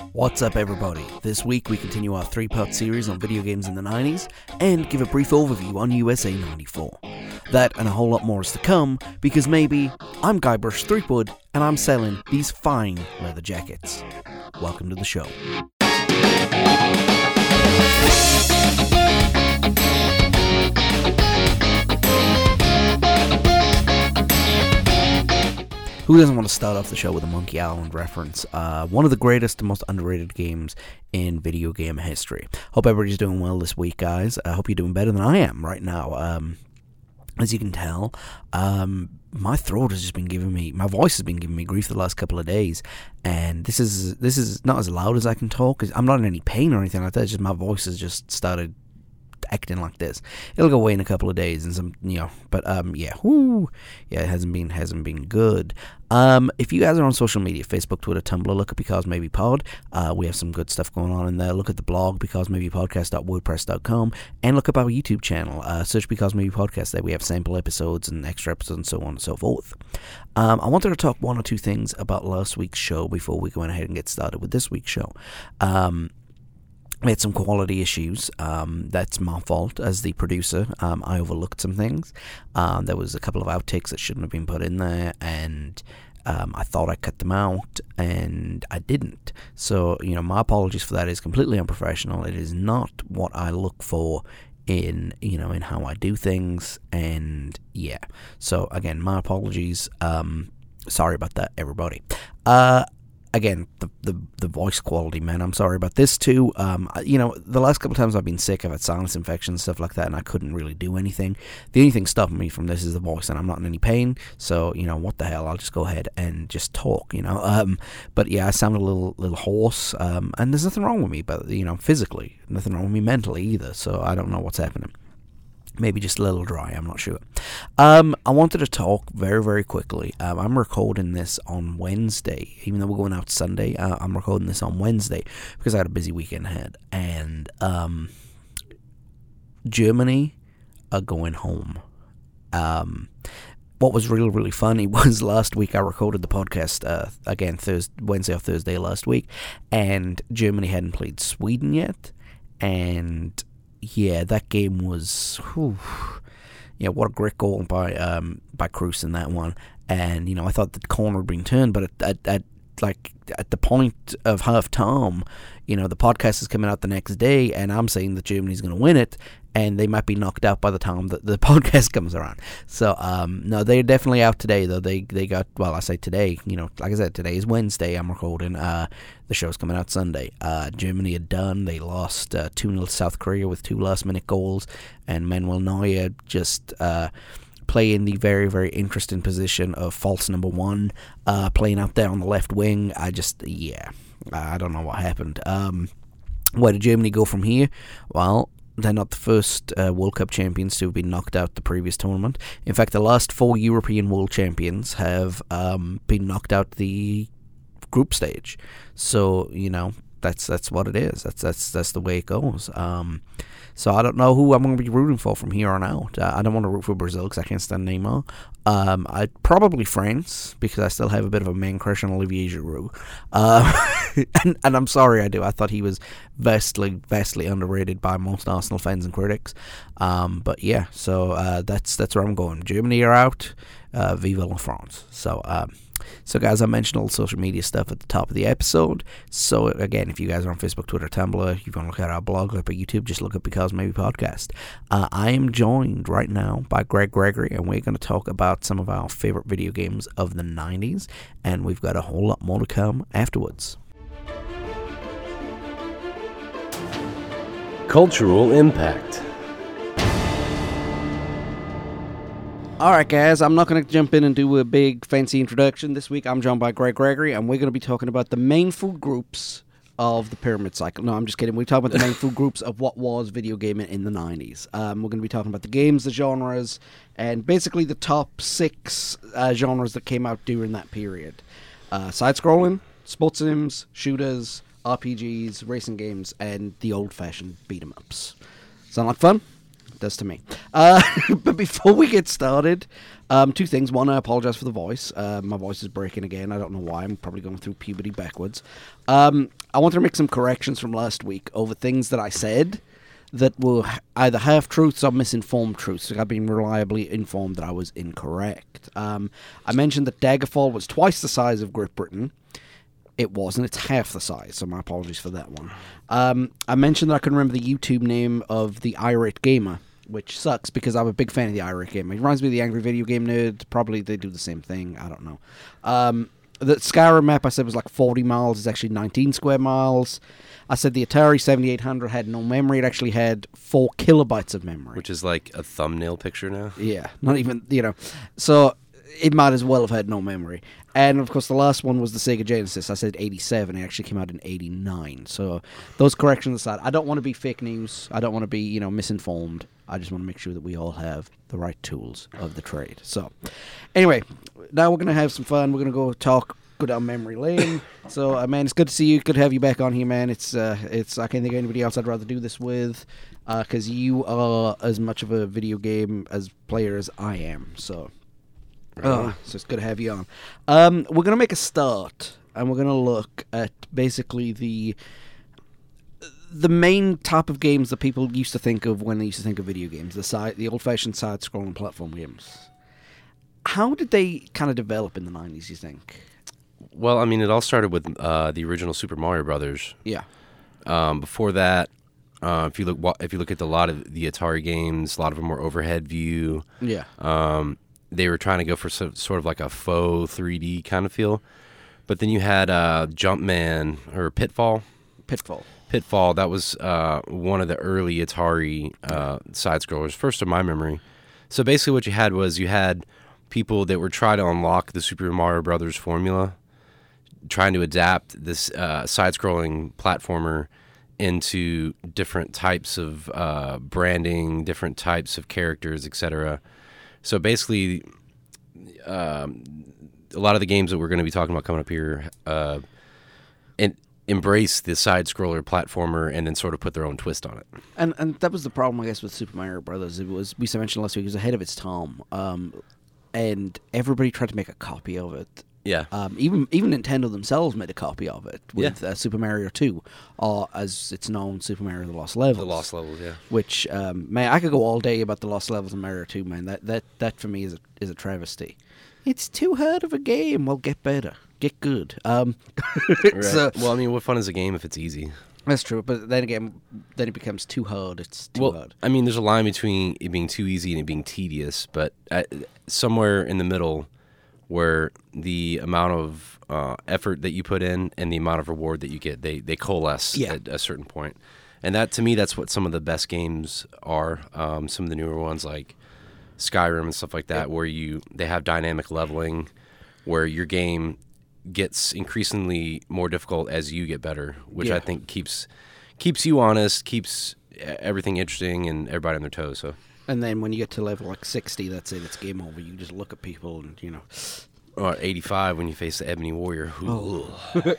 What's up, everybody? This week we continue our three part series on video games in the 90s and give a brief overview on USA 94. That and a whole lot more is to come because maybe I'm Guybrush Threepwood and I'm selling these fine leather jackets. Welcome to the show. Who doesn't want to start off the show with a Monkey Island reference? Uh, one of the greatest and most underrated games in video game history. Hope everybody's doing well this week, guys. I hope you're doing better than I am right now. Um, as you can tell, um, my throat has just been giving me, my voice has been giving me grief the last couple of days, and this is this is not as loud as I can talk. I'm not in any pain or anything like that. It's just my voice has just started acting like this. It'll go away in a couple of days and some, you know. But um, yeah, whoo, yeah, it hasn't been hasn't been good. Um, if you guys are on social media, Facebook, Twitter, Tumblr, look at Because Maybe Pod. Uh, we have some good stuff going on in there. Look at the blog, Because Maybe Podcast.wordpress.com, and look up our YouTube channel. Uh, search Because Maybe Podcast. There we have sample episodes and extra episodes and so on and so forth. Um, I wanted to talk one or two things about last week's show before we go ahead and get started with this week's show. Um, we had some quality issues. Um, that's my fault as the producer. Um, I overlooked some things. Um, there was a couple of outtakes that shouldn't have been put in there, and um, I thought I cut them out, and I didn't. So you know, my apologies for that. Is completely unprofessional. It is not what I look for in you know in how I do things, and yeah. So again, my apologies. Um, sorry about that, everybody. Uh, again, the, the the voice quality, man. I'm sorry about this too. Um, you know, the last couple times I've been sick, I've had sinus infections, stuff like that, and I couldn't really do anything. The only thing stopping me from this is the voice, and I'm not in any pain. So you know, what the hell? I'll just go ahead and just talk. You know, um, but yeah, I sound a little little hoarse, um, and there's nothing wrong with me, but you know, physically, nothing wrong with me mentally either. So I don't know what's happening maybe just a little dry. I'm not sure. Um, I wanted to talk very, very quickly. Um, I'm recording this on Wednesday, even though we're going out Sunday. Uh, I'm recording this on Wednesday because I had a busy weekend ahead, and um, Germany are going home. Um, what was really really funny was last week I recorded the podcast uh, again Thursday, Wednesday or Thursday last week, and Germany hadn't played Sweden yet, and yeah, that game was, whew, yeah, what a great goal by um, by Kroos in that one. And you know, I thought the corner had been turned, but at, at, at like at the point of half time, you know, the podcast is coming out the next day, and I'm saying that Germany's going to win it, and they might be knocked out by the time that the podcast comes around. So, um, no, they're definitely out today, though. They they got well, I say today. You know, like I said, today is Wednesday. I'm recording. Uh, the show's coming out Sunday. Uh, Germany had done. They lost uh, two 0 South Korea with two last minute goals, and Manuel Neuer just. Uh, playing the very, very interesting position of false number one, uh, playing out there on the left wing. I just, yeah, I don't know what happened. Um, where did Germany go from here? Well, they're not the first uh, World Cup champions to have been knocked out the previous tournament. In fact, the last four European World Champions have um, been knocked out the group stage. So you know that's that's what it is. That's that's that's the way it goes. Um, so I don't know who I'm going to be rooting for from here on out. Uh, I don't want to root for Brazil because I can't stand Neymar. Um, I probably France because I still have a bit of a man crush on Olivier Giroud. Uh, and, and, I'm sorry I do. I thought he was vastly, vastly underrated by most Arsenal fans and critics. Um, but yeah, so uh, that's that's where I'm going. Germany are out. Uh, Vive la France. So. So, guys, I mentioned all the social media stuff at the top of the episode. So, again, if you guys are on Facebook, Twitter, Tumblr, if you want to look at our blog, look at YouTube, just look at Because Maybe Podcast. Uh, I am joined right now by Gregg Gregory, and we're going to talk about some of our favorite video games of the 90s, and we've got a whole lot more to come afterwards. Cultural Impact. All right, guys, I'm not going to jump in and do a big fancy introduction. This week I'm joined by Gregg Gregory, and we're going to be talking about the main food groups of the pyramid cycle. No, I'm just kidding. We're talking about the main food groups of what was video gaming in the 90s. Um, we're going to be talking about the games, the genres, and basically the top six uh, genres that came out during that period uh, side scrolling, sports sims, shooters, RPGs, racing games, and the old fashioned beat 'em ups. Sound like fun? Does to me. Uh, but before we get started, um, two things. One, I apologize for the voice. Uh, my voice is breaking again. I don't know why. I'm probably going through puberty backwards. Um, I want to make some corrections from last week over things that I said that were either half truths or misinformed truths. I've been reliably informed that I was incorrect. Um, I mentioned that Daggerfall was twice the size of Great Britain. It wasn't. It's half the size, so my apologies for that one. Um, I mentioned that I couldn't remember the YouTube name of the Irate Gamer, which sucks because I'm a big fan of the Irate game. It reminds me of the Angry Video Game Nerd. Probably they do the same thing. I don't know. Um, the Skyrim map I said was like 40 miles. It's actually 19 square miles. I said the Atari 7800 had no memory. It actually had four kilobytes of memory. Which is like a thumbnail picture now. Yeah, not even you know. So it might as well have had no memory. And of course, the last one was the Sega Genesis. I said 87. It actually came out in 89. So those corrections aside, I don't want to be fake news. I don't want to be you know misinformed. I just want to make sure that we all have the right tools of the trade. So anyway, now we're gonna have some fun. We're gonna go talk. Go down memory lane. so, uh, man, it's good to see you. Good to have you back on here, man. It's, uh, it's. I can't think of anybody else I'd rather do this with, because you are as much of a video game as player as I am. So, Oh, so it's good to have you on. Um, we're gonna make a start, and we're gonna look at basically the the main type of games that people used to think of when they used to think of video games, the side, the old-fashioned side-scrolling platform games. How did they kind of develop in the '90s? You think? Well, I mean, it all started with uh, the original Super Mario Brothers. Yeah, Um, before that, uh, if you look if you look at a lot of the Atari games, a lot of them were overhead view. yeah, Um, they were trying to go for so, sort of like a faux 3D kind of feel. But then you had uh, Jumpman or Pitfall. Pitfall. Pitfall, that was uh, one of the early Atari uh, side scrollers, first of my memory. So basically, what you had was you had people that were trying to unlock the Super Mario Brothers formula, trying to adapt this uh, side scrolling platformer into different types of uh, branding, different types of characters, etc. So basically, um, a lot of the games that we're going to be talking about coming up here. Uh, and embrace the side scroller platformer and then sort of put their own twist on it. And and that was the problem, I guess, with Super Mario Brothers. It was we mentioned last week. It was ahead of its time, um, and everybody tried to make a copy of it. Yeah. Um, even even Nintendo themselves made a copy of it with uh, Super Mario Two, or as it's known, Super Mario: The Lost Levels. the lost levels, yeah. Which um, man, I could go all day about the Lost Levels in Mario Two. Man, that that that for me is a, is a travesty. It's too hard of a game. Well, get better, get good. Um, so well, I mean, what fun is a game if it's easy? that's true. But then again, then it becomes too hard. It's too well, hard. I mean, there's a line between it being too easy and it being tedious, but at, somewhere in the middle, where the amount of uh, effort that you put in and the amount of reward that you get, they they coalesce Yeah. at a certain. And that to me, that's what some of the best games are. Um, some of the newer ones like Skyrim and stuff like that, where you they have dynamic leveling, where your game gets increasingly more difficult as you get better, which Yeah. I think keeps keeps you honest, keeps everything interesting and everybody on their toes. So And then when you get to level like 60, that's it. It's game over. You just look at people and, you know. or 85 when you face the Ebony Warrior. Oh.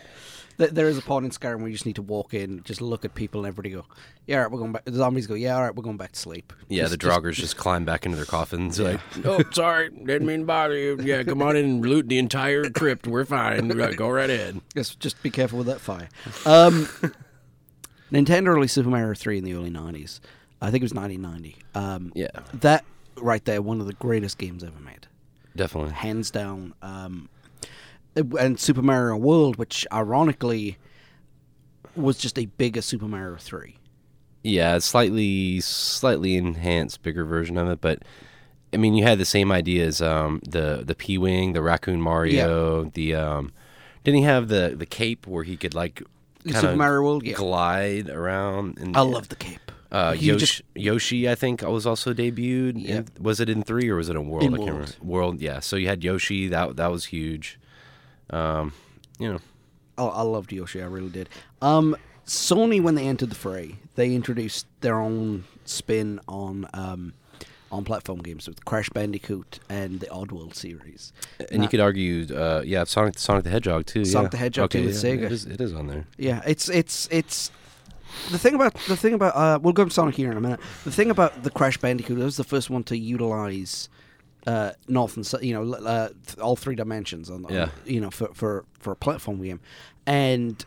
There is a point in Skyrim where you just need to walk in, just look at people, and everybody go, yeah, all right, we're going back. The zombies go, yeah, all right, we're going back to sleep. Yeah, Just- the just- Draugrs just, climb back into their coffins. Like, oh, sorry, didn't mean to bother you. Yeah, come on in and loot the entire crypt. We're fine. Go right ahead. Just, just be careful with that fire. Um, Nintendo released Super Mario 3 in the early 90s. I think it was 1990. Um, Yeah, That right there, one of the greatest games ever made. definitely. hands down. Um, and Super Mario World, which ironically was just a bigger Super Mario 3. Yeah, slightly slightly enhanced, bigger version of it, but I mean, you had the same idea as um, the the P wing, the Raccoon Mario, yeah. the um, didn't he have the the cape where he could like Super Mario World, yeah. glide around? And I love the cape. Uh, Yoshi, just- Yoshi, I think, was also debuted. Yeah. in- was it in three or was it in World? In I can't World. remember. World, yeah. So you had Yoshi. That that was huge. Um, you know, I, I loved Yoshi, I really did. Um, Sony, when they entered the fray, they introduced their own spin on um, on platform games with Crash Bandicoot and the Oddworld series. and Now- you could argue, uh, yeah, Sonic Sonic the Hedgehog too. Sonic yeah. the Hedgehog, too, okay, with yeah, Sega. It is, it is on there. Yeah, it's it's it's the thing about the thing about uh, we'll go to Sonic here in a minute. The thing about the Crash Bandicoot, it was the first one to utilize uh, north and south, you know, uh, all three dimensions on, on- Yeah. you know, for, for for a platform game, and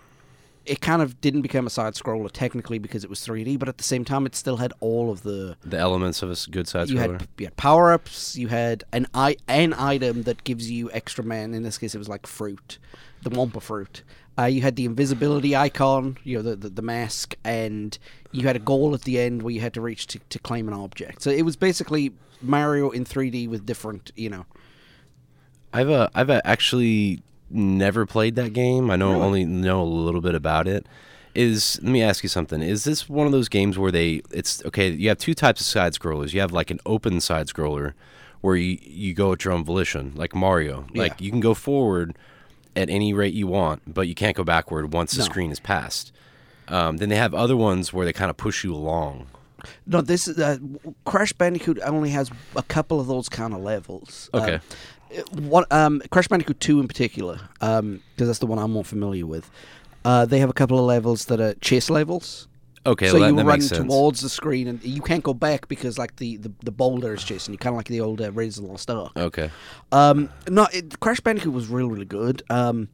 it kind of didn't become a side scroller technically because it was 3D, but at the same time, it still had all of the The elements of a good side you scroller. had, you had power ups. You had an I, an item that gives you extra man. In this case, it was like fruit, the Wumpa fruit. Uh, you had the invisibility icon, you know, the, the the mask, and you had a goal at the end where you had to reach to, to claim an object. So it was basically Mario in 3D with different, you know. I've uh, I've uh, actually never played that game. I know only know a little bit about it. Is let me ask you something. Is this one of those games where they it's okay? You have two types of side scrollers. You have like an open side scroller where you you go at your own volition, like Mario. Like Yeah. you can go forward at any rate you want, but you can't go backward once the No. screen is passed. Um, then they have other ones where they kind of push you along. No, this is uh, Crash Bandicoot only has a couple of those kind of levels. Um, Okay. uh, what um, Crash Bandicoot Two in particular, because that's the one I'm more familiar with. Uh, they have a couple of levels that are chase levels. Okay, so well, that, you that run towards the screen and you can't go back because like the, the, the boulder is chasing you, kind of like the old uh, Raiders of the Lost Ark. Okay. Um, no, it, Crash Bandicoot was really really good. Um,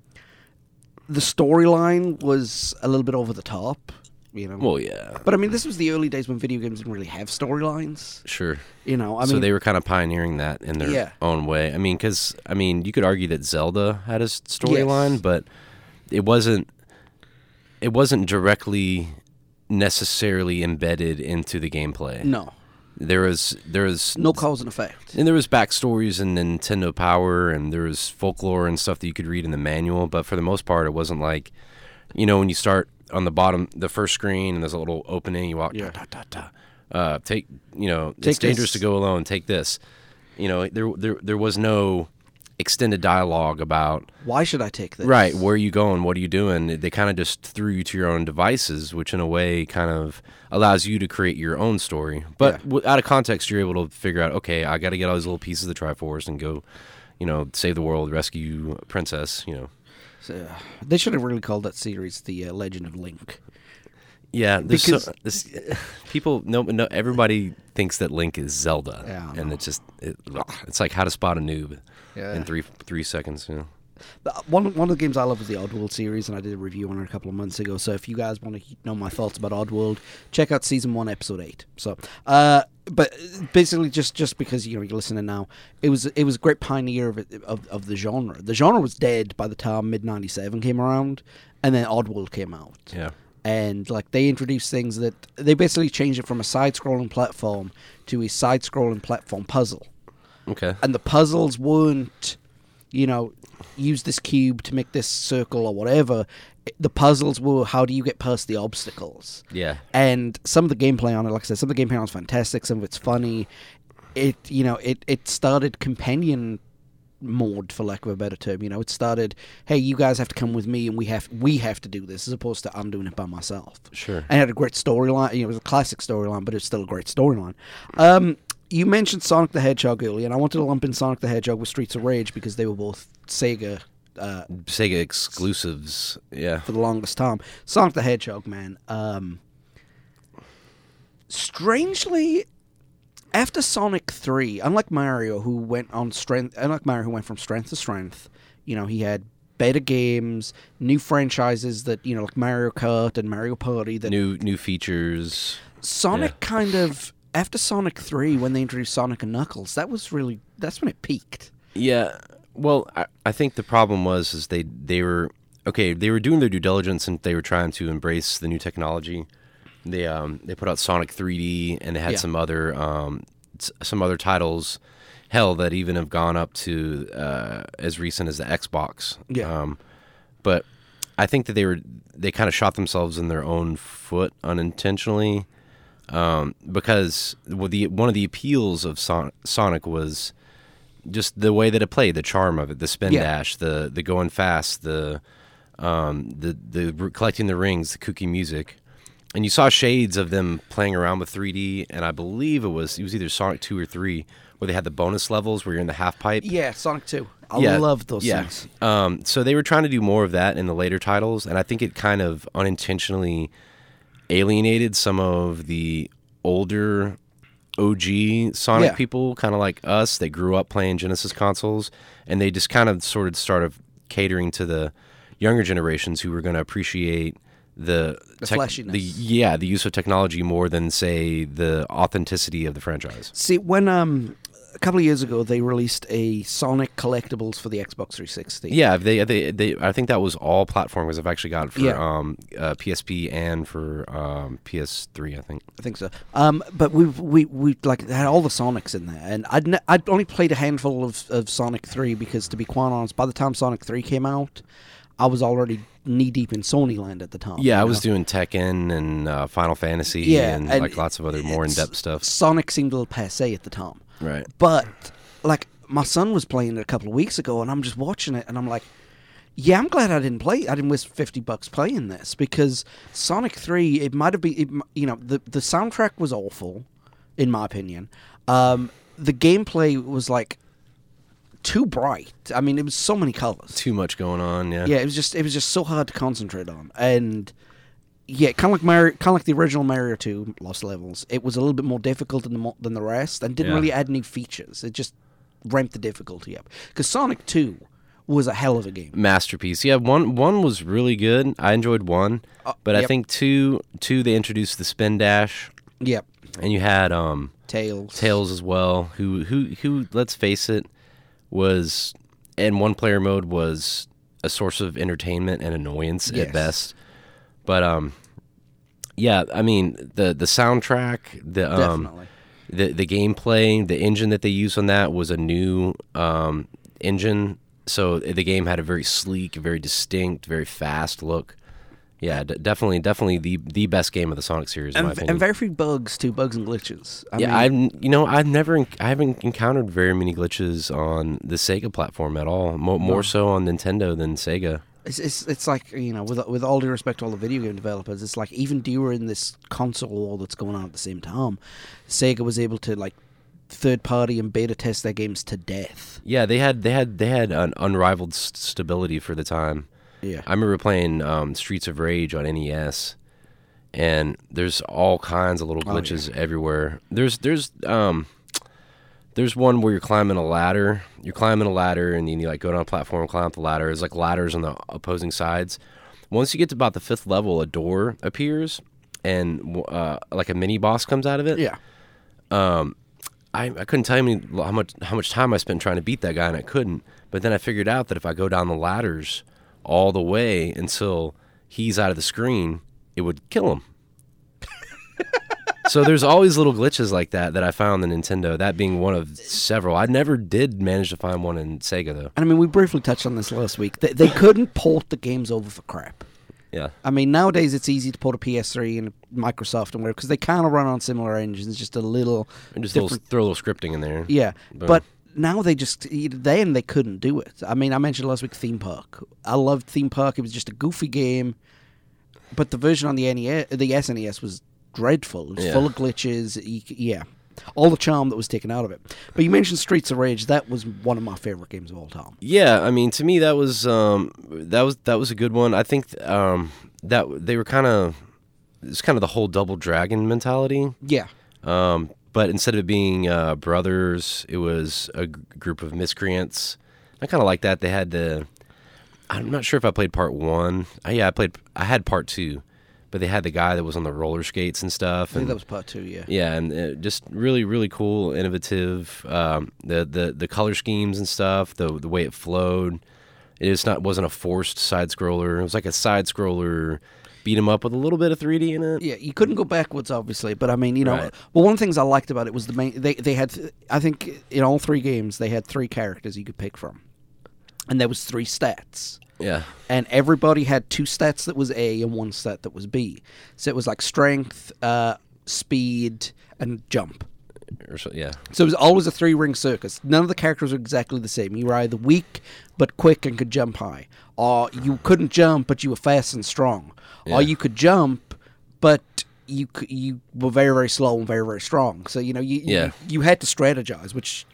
the storyline was a little bit over the top, you know. Well, yeah, but I mean, this was the early days when video games didn't really have storylines. sure. You know, I so mean, they were kind of pioneering that in their Yeah. own way. I mean, because I mean, you could argue that Zelda had a storyline, Yes. but it wasn't. It wasn't directly necessarily embedded into the gameplay. no, There was there was no cause and effect. and there was backstories in Nintendo Power, and there was folklore and stuff that you could read in the manual. But for the most part, it wasn't like, you know, when you start on the bottom, the first screen, and there's a little opening. You walk, Yeah. ta, ta, ta. Uh, take, you know, Take it's dangerous this. to go alone. Take this. You know, there, there, there was no extended dialogue about Why should I take this? right where are you going, what are you doing. They kind of just threw you to your own devices, which in a way kind of allows you to create your own story. But Yeah. w- out of context, you're able to figure out, okay, I got to get all these little pieces of the Triforce and go, you know, save the world, rescue princess. You know, So, uh, they should have really called that series the uh, Legend of Link. yeah, so- Because- this, people, no, no, everybody thinks that Link is Zelda, Yeah, and it's just, it, it's like how to spot a noob Yeah. in three three seconds. You know. One one of the games I love is the Oddworld series, and I did a review on it a couple of months ago. So if you guys want to know my thoughts about Oddworld, check out season one, episode eight. So, uh, but basically, just just because you know you're listening now, it was it was a great pioneer of it, of of the genre. The genre was dead by the time mid '97 came around, and then Oddworld came out. Yeah. And like they introduce things that they basically change it from a side-scrolling platform to a side-scrolling platform puzzle Okay. and the puzzles weren't you know use this cube to make this circle or whatever the puzzles were how do you get past the obstacles Yeah. and some of the gameplay on it like i said some of the gameplay on it's fantastic some of it's funny it you know it it started companion mode for lack of a better term you know it started hey you guys have to come with me and we have we have to do this as opposed to i'm doing it by myself Sure. and it had a great storyline. You know, it was a classic storyline, but it's still a great storyline. Um, you mentioned Sonic the Hedgehog earlier, and I wanted to lump in Sonic the Hedgehog with Streets of Rage because they were both Sega uh, Sega exclusives. Yeah. for the longest time. Sonic the Hedgehog, man. Um, strangely, after Sonic Three, unlike Mario, who went on strength, unlike Mario, who went from strength to strength, you know, he had better games, new franchises that you know, like Mario Kart and Mario Party that New new features. Sonic Yeah. kind of after Sonic Three when they introduced Sonic and Knuckles, that was really that's when it peaked. Yeah. Well, I, I think the problem was is they they were okay. They were doing their due diligence and they were trying to embrace the new technology. They um they put out Sonic 3D and they had Yeah. some other um some other titles. Hell, that even have gone up to uh, as recent as the Xbox. Yeah. Um, but I think that they were they kind of shot themselves in their own foot unintentionally um, because well, the one of the appeals of Son- Sonic was just the way that it played, the charm of it, the spin Yeah. dash, the the going fast, the um, the the collecting the rings, the kooky music, and you saw shades of them playing around with 3D. And I believe it was it was either Sonic two or three where they had the bonus levels where you're in the half pipe. Yeah, Sonic Two. I Yeah, love those yeah. things. Um, so they were trying to do more of that in the later titles, and I think it kind of unintentionally alienated some of the older OG Sonic Yeah. people, kind of like us. They grew up playing Genesis consoles, and they just kind of sort of started catering to the younger generations who were going to appreciate the The tech- flashiness. the yeah, the use of technology more than say the authenticity of the franchise. See, when um a couple of years ago they released a Sonic collectibles for the Xbox 360. Yeah, they, they, they, I think that was all platforms. I've actually got it for Yeah. um, uh, PSP and for um, PS3. I think. I think so. Um, but we we we like had all the Sonics in there, and I'd ne- I'd only played a handful of, of Sonic Three because, to be quite honest, by the time Sonic Three came out, I was already knee deep in Sony land at the time. Yeah, I was know? doing Tekken and uh, Final Fantasy Yeah, and, and like lots of other more in depth stuff. Sonic seemed a little passe at the time. Right. But like my son was playing it a couple of weeks ago, and I'm just watching it, and I'm like, yeah, I'm glad I didn't play. I didn't waste fifty bucks playing this because Sonic Three. It might have been, it, you know, the the soundtrack was awful, in my opinion. Um, the gameplay was like too bright. I mean, it was so many colors. Too much going on. Yeah. Yeah, it was just it was just so hard to concentrate on, and yeah, kind of like Mario, kind of like the original Mario Two Lost Levels. It was a little bit more difficult than the than the rest, and didn't Yeah. really add any features. It just ramped the difficulty up. Because Sonic Two was a hell of a game. Masterpiece. Yeah, one one was really good. I enjoyed one, Uh, but I think two two they introduced the spin dash, Yep, and you had um Tails. Tails as well, who who who let's face it was and one player mode was a source of entertainment and annoyance Yes. at best. But um yeah, I mean the the soundtrack, the um Definitely. the the gameplay, the engine that they used on that was a new um engine. So the game had a very sleek, very distinct, very fast look. Yeah, d- definitely, definitely the the best game of the Sonic series, in my And, opinion. and very few bugs too. Bugs and glitches. I yeah, mean, I've you know I've never I haven't encountered very many glitches on the Sega platform at all. Mo- more so on Nintendo than Sega. It's, it's it's like you know, with with all due respect to all the video game developers, it's like even during this console war that's going on at the same time, Sega was able to like third party and beta test their games to death. Yeah, they had they had they had an unrivaled stability for the time. Yeah, I remember playing um, Streets of Rage on NES, and there's all kinds of little Oh, yeah. glitches everywhere. There's there's um there's one where you're climbing a ladder. You're climbing a ladder, and then you like go down a platform, climb up the ladder. There's like ladders on the opposing sides. Once you get to about the fifth level, a door appears, and uh, like a mini boss comes out of it. yeah. I, I couldn't tell you how much how much time I spent trying to beat that guy, and I couldn't. But then I figured out that if I go down the ladders all the way until he's out of the screen, it would kill him. so there's always little glitches like that that I found in Nintendo. That being one of several. I never did manage to find one in Sega though. And I mean, we briefly touched on this last week. They, they couldn't port the games over for crap. Yeah, I mean, nowadays it's easy to port a PS3 and Microsoft and whatever because they kind of run on similar engines, just a little and just little, throw a little scripting in there. Yeah, Boom. but now they just then they couldn't do it. I mean, I mentioned last week Theme Park. I loved Theme Park. It was just a goofy game, but the version on the NES, the SNES was dreadful. It was Yeah. full of glitches. Yeah, all the charm that was taken out of it. But you mentioned Streets of Rage. That was one of my favorite games of all time. Yeah, I mean, to me that was um, that was that was a good one. I think um, that they were kind of it's kind of the whole double dragon mentality. Yeah, Um, but instead of it being uh, brothers, it was a g- group of miscreants. I kind of like that. They had the. I'm not sure if I played part one. Uh, yeah, I played. I had part two, but they had the guy that was on the roller skates and stuff. I think And that was part two. Yeah, yeah, and uh, just really, really cool, innovative. Um, the the the color schemes and stuff. The the way it flowed. It is not wasn't a forced side scroller. It was like a side scroller, beat 'em up with a little bit of 3D in it. Yeah, you couldn't go backwards, obviously, but I mean, you know, Right. well, one of the things I liked about it was the main. They they had, I think, in all three games, they had three characters you could pick from, and there was three stats, Yeah, and everybody had two stats that was A and one stat that was B. So it was like strength, uh, speed, and jump. Or so, yeah. So it was always a three ring circus. None of the characters were exactly the same. You were either weak but quick and could jump high, or you couldn't jump but you were fast and strong, Yeah. or you could jump but you you were very very slow and very very strong. So you know you Yeah. you, you had to strategize, which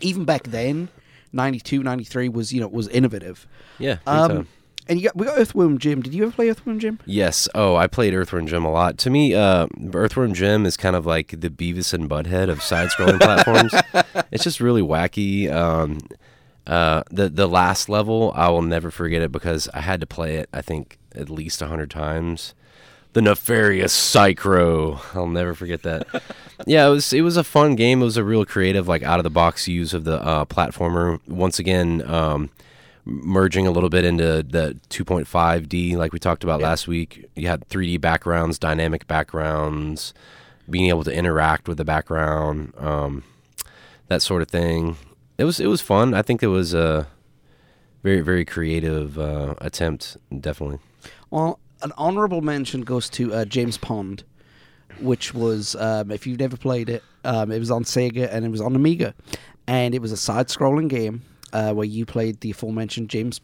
even back then, 92, 93 was you know was innovative. Yeah, Um. And you got we got Earthworm Jim. Did you ever play Earthworm Jim? Yes. Oh, I played Earthworm Jim a lot. To me, uh, Earthworm Jim is kind of like the Beavis and Butthead of side-scrolling platforms. It's just really wacky. Um, uh, the the last level, I will never forget it because I had to play it. I think at least a hundred times. The nefarious Psy-Crow. I'll never forget that. yeah, it was it was a fun game. It was a real creative, like out of the box use of the uh, platformer. Once again. Um, merging a little bit into the 2.5D, like we talked about Yeah. last week. You had 3D backgrounds, dynamic backgrounds, being able to interact with the background, um, that sort of thing. It was it was fun. I think it was a very very creative uh, attempt, definitely. Well, an honourable mention goes to uh, James Pond, which was um, if you've never played it, um, it was on Sega and it was on Amiga, and it was a side-scrolling game uh, where you played the aforementioned James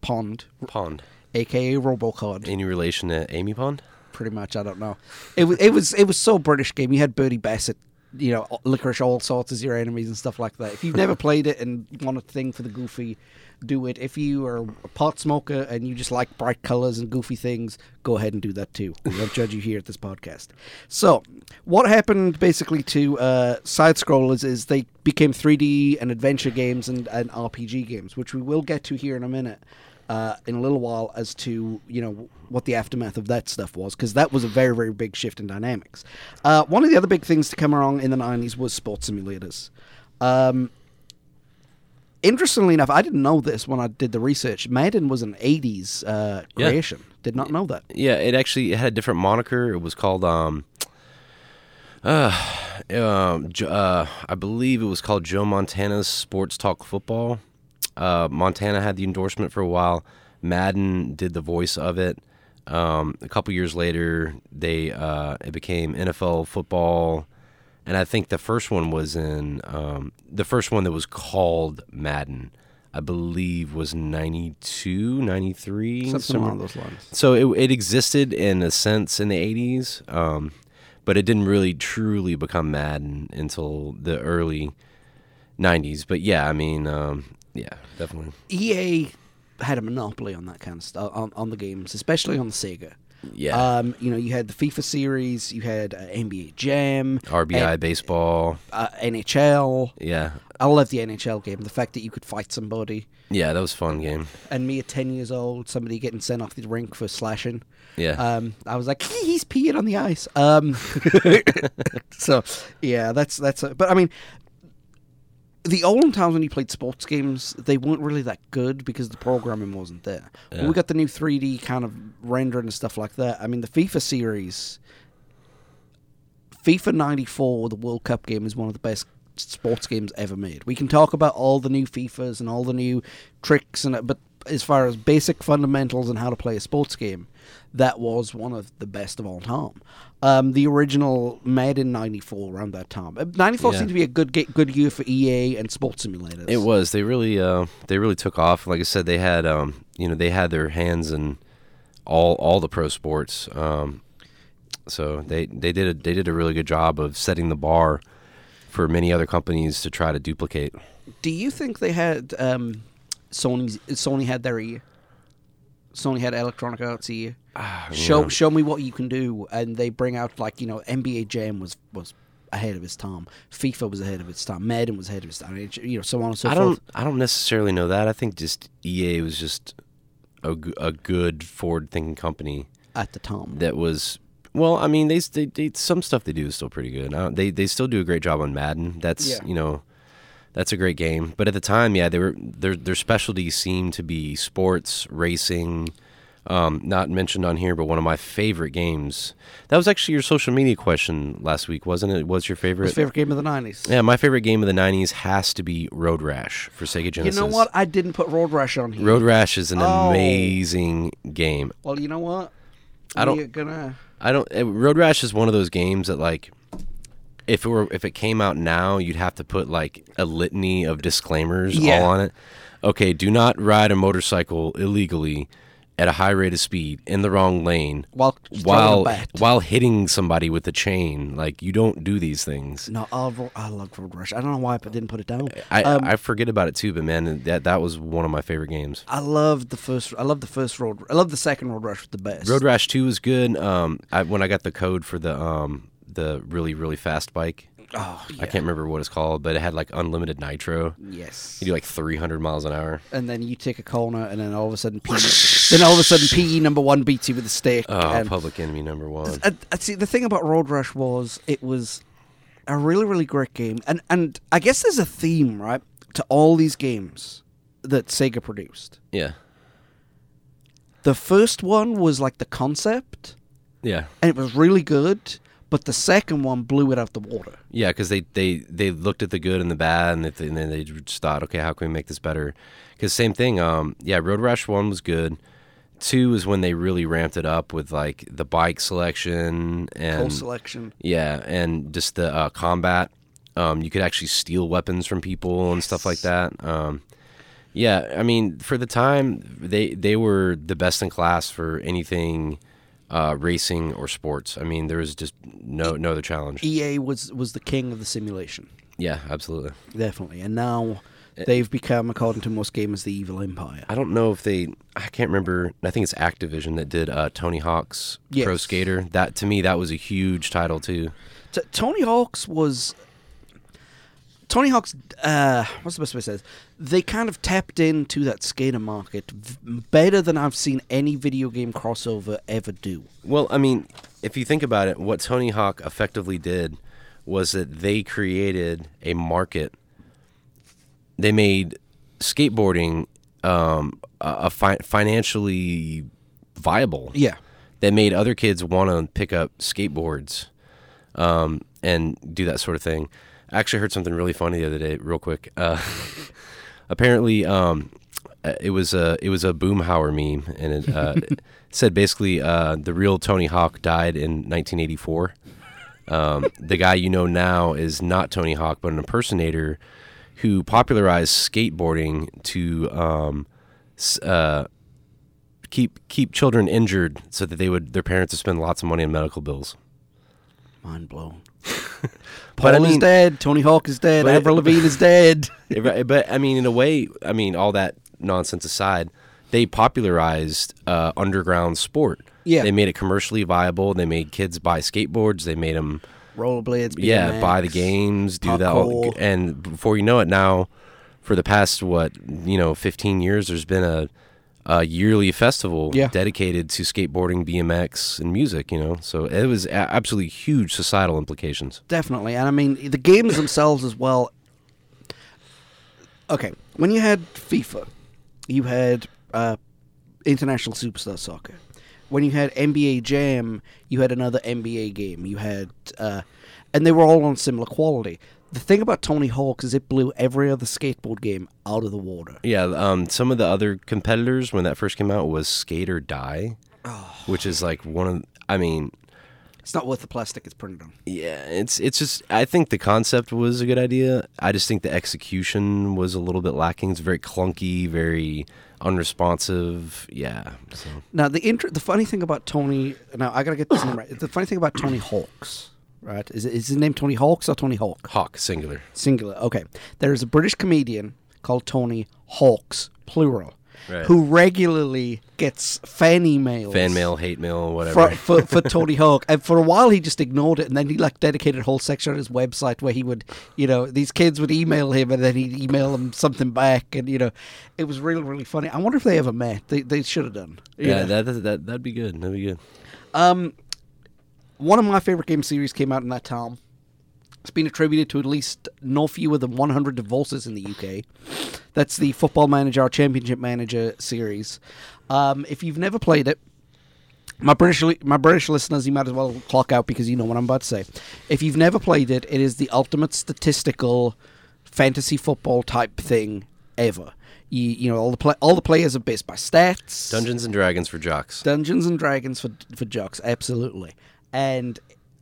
Pond, Pond. aka Robocod. Any relation to Amy Pond? pretty much. I don't know. It was it was it was so British game. You had Bertie Bassett, you know, licorice all sorts as your enemies and stuff like that. If you've never played it and want a thing for the goofy, do it. If you are a pot smoker and you just like bright colors and goofy things, go ahead and do that too. We won't judge you here at this podcast. So, what happened basically to uh, side scrollers is they became 3D and adventure games and, and RPG games, which we will get to here in a minute uh, in a little while as to you know what the aftermath of that stuff was because that was a very very big shift in dynamics. Uh, one of the other big things to come along in the nineties was sports simulators. Um, interestingly enough, I didn't know this when I did the research. Madden was an eighties uh, Yeah. creation. Did not know that. Yeah, it actually it had a different moniker. It was called um uh, um uh I believe it was called Joe Montana's Sports Talk Football. Uh Montana had the endorsement for a while. Madden did the voice of it. Um a couple years later they uh it became NFL football and I think the first one was in um the first one that was called Madden. I believe was 92, 93, Something somewhere- along those lines. so it, it existed in a sense in the 80s, um, but it didn't really truly become Madden until the early 90s. But yeah, I mean, um, yeah, definitely. EA had a monopoly on that kind of stuff on, on the games, especially on the Sega. Yeah. Um, you know, you had the FIFA series, you had uh, NBA Jam, RBI baseball. uh, NHL. Yeah. I love the NHL game. The fact that you could fight somebody, Yeah, that was a fun game. and me at ten years old, somebody getting sent off the rink for slashing. Yeah. Um, I was like, he's peeing on the ice. Um, so yeah, that's that's. A, but I mean, the olden times when you played sports games, they weren't really that good because the programming wasn't there. When we got the new 3D kind of rendering and stuff like that. I mean, the FIFA series, FIFA 94, the World Cup game, is one of the best sports games ever made. We can talk about all the new FIFAs and all the new tricks and uh, but as far as basic fundamentals and how to play a sports game, that was one of the best of all time. Um, the original Madden '94 around that time. Uh, '94 Yeah. seemed to be a good good year for EA and sports simulators. It was. They really, uh, they really took off. Like I said, they had, um, you know, they had their hands in all all the pro sports. Um, so they they did a they did a really good job of setting the bar for many other companies to try to duplicate. Do you think they had um, Sony's Sony had their ear? Sony had Electronic Arts ear. Ah, show yeah. show me what you can do, and they bring out like you know NBA Jam was was ahead of its time, FIFA was ahead of its time, Madden was ahead of its time, you know so on and so I forth. don't I don't necessarily know that. I think just EA was just a, a good forward thinking company At the time, that was. Well, I mean, they, they, they some stuff they do is still pretty good. They they still do a great job on Madden. That's Yeah. you know, that's a great game. But at the time, yeah, they were their their specialties seemed to be sports, racing. Um, not mentioned on here, but one of my favorite games. That was actually your social media question last week, wasn't it? Was your favorite? What's favorite game of the nineties? Yeah, my favorite game of the '90s has to be Road Rash for Sega Genesis. You know what? I didn't put Road Rash on here. Road Rash is an Oh. amazing game. Well, you know what? I don't- We're gonna. I don't. uh, Road Rash is one of those games that like, if it were if it came out now, you'd have to put like a litany of disclaimers Yeah. all on it. Okay, do not ride a motorcycle illegally, at a high rate of speed in the wrong lane while while while hitting somebody with a chain. Like you don't do these things. No, I, ro- I loved Road Rash. I don't know why I didn't put it down. I, Um, I forget about it too, but man, that that was one of my favorite games. I loved the first. I loved the first Road. I loved the second Road Rash the best. Road Rash Two was good. Um, I, when I got the code for the um the really really fast bike, Oh, yeah. I can't remember what it's called, but it had like unlimited nitro. Yes. You do like 300 miles an hour. and then you take a corner, and then all of a sudden, PE, then all of a sudden, PE number one beats you with a stick. Oh, and, Public Enemy number one. and, and see, the thing about Road Rash was it was a really, really great game, and and I guess there's a theme, right, to all these games that Sega produced. Yeah, The first one was like the concept, yeah, and it was really good, but the second one blew it out the water. yeah. Because they, they they looked at the good and the bad, and, they, and then they just thought, okay, how can we make this better? Because same thing. Um, yeah, Road Rash one was good. Two is when they really ramped it up with like the bike selection and Whole selection. Yeah, and just the uh, combat. Um, you could actually steal weapons from people and stuff like that. Um, yeah, I mean, for the time, they they were the best in class for anything uh, racing or sports. I mean, there was just no no other challenge. EA was was the king of the simulation, Yeah, absolutely. definitely, and now Eh. they've become, according to most gamers, the evil empire. I don't know if they. I can't remember. I think it's Activision that did uh, Tony Hawk's Pro Skater. That to me, that was a huge title too. T- Tony Hawk's was Tony Hawk's. Uh, what's the best way to say this? They kind of tapped into that skater market v- better than I've seen any video game crossover ever do. Well, I mean, if you think about it, what Tony Hawk effectively did was that they created a market. They made skateboarding um, a, fi- financially viable. Yeah, They made other kids want to pick up skateboards um, and do that sort of thing. I actually heard something really funny the other day, real quick. Uh, apparently, um, uh, it was a it was a Boomhauer meme, and it uh, said basically uh, the real Tony Hawk died in 1984. Um, the guy you know now is not Tony Hawk, but an impersonator who popularized skateboarding to um, uh, keep keep children injured so that they would their parents would spend lots of money on medical bills. mind blown. But Paul I is dead. Tony Hawk is dead. Avril Lavigne is dead. But I mean, in a way, I mean, all that nonsense aside, they popularized uh, underground sport. Yeah. they made it commercially viable. They made kids buy skateboards. They made them, Rollerblades. yeah, buy the games, do that. All, and before you know it, now for the past what you know, fifteen years, there's been a, a yearly festival Yeah. dedicated to skateboarding, BMX, and music. You know, so it was a- absolutely huge societal implications. Definitely. And I mean, the games themselves as well. Okay, when you had FIFA, you had uh, International Superstar Soccer. When you had NBA Jam, you had another NBA game. You had, uh, and they were all on similar quality. The thing about Tony Hawk is it blew every other skateboard game out of the water. Yeah, um, some of the other competitors when that first came out was Skate or Die, Oh. which is like one of. I mean, It's not worth the plastic it's printed on. yeah, it's it's just. I think the concept was a good idea. I just think the execution was a little bit lacking. It's very clunky, very unresponsive. Yeah. So Now the the funny thing about Tony. Now I gotta get this name right. The funny thing about Tony Hawks, right? Is is his name Tony Hawks or Tony Hawk? Hawk singular. Singular. Okay. There is a British comedian called Tony Hawks, plural, Right. who regularly gets fan emails. Fan mail, hate mail, whatever. For, for, for Tony Hawk. And for a while he just ignored it and then he like dedicated a whole section on his website where he would, you know, these kids would email him and then he'd email them something back and, you know, it was really, really funny. I wonder if they ever met. They, they should have done. yeah, know. that, that that that'd be good. That'd be good. Um, one of my favorite game series came out in that time. It's been attributed to at least no fewer than 100 divorces in the UK. That's the Football Manager or Championship Manager series. Um, if you've never played it, my British li- my British listeners, you might as well clock out because you know what I'm about to say. If you've never played it, it is the ultimate statistical fantasy football type thing ever. You, you know all the play- all the players are based by stats. Dungeons and Dragons for jocks. Dungeons and Dragons for for jocks, absolutely. And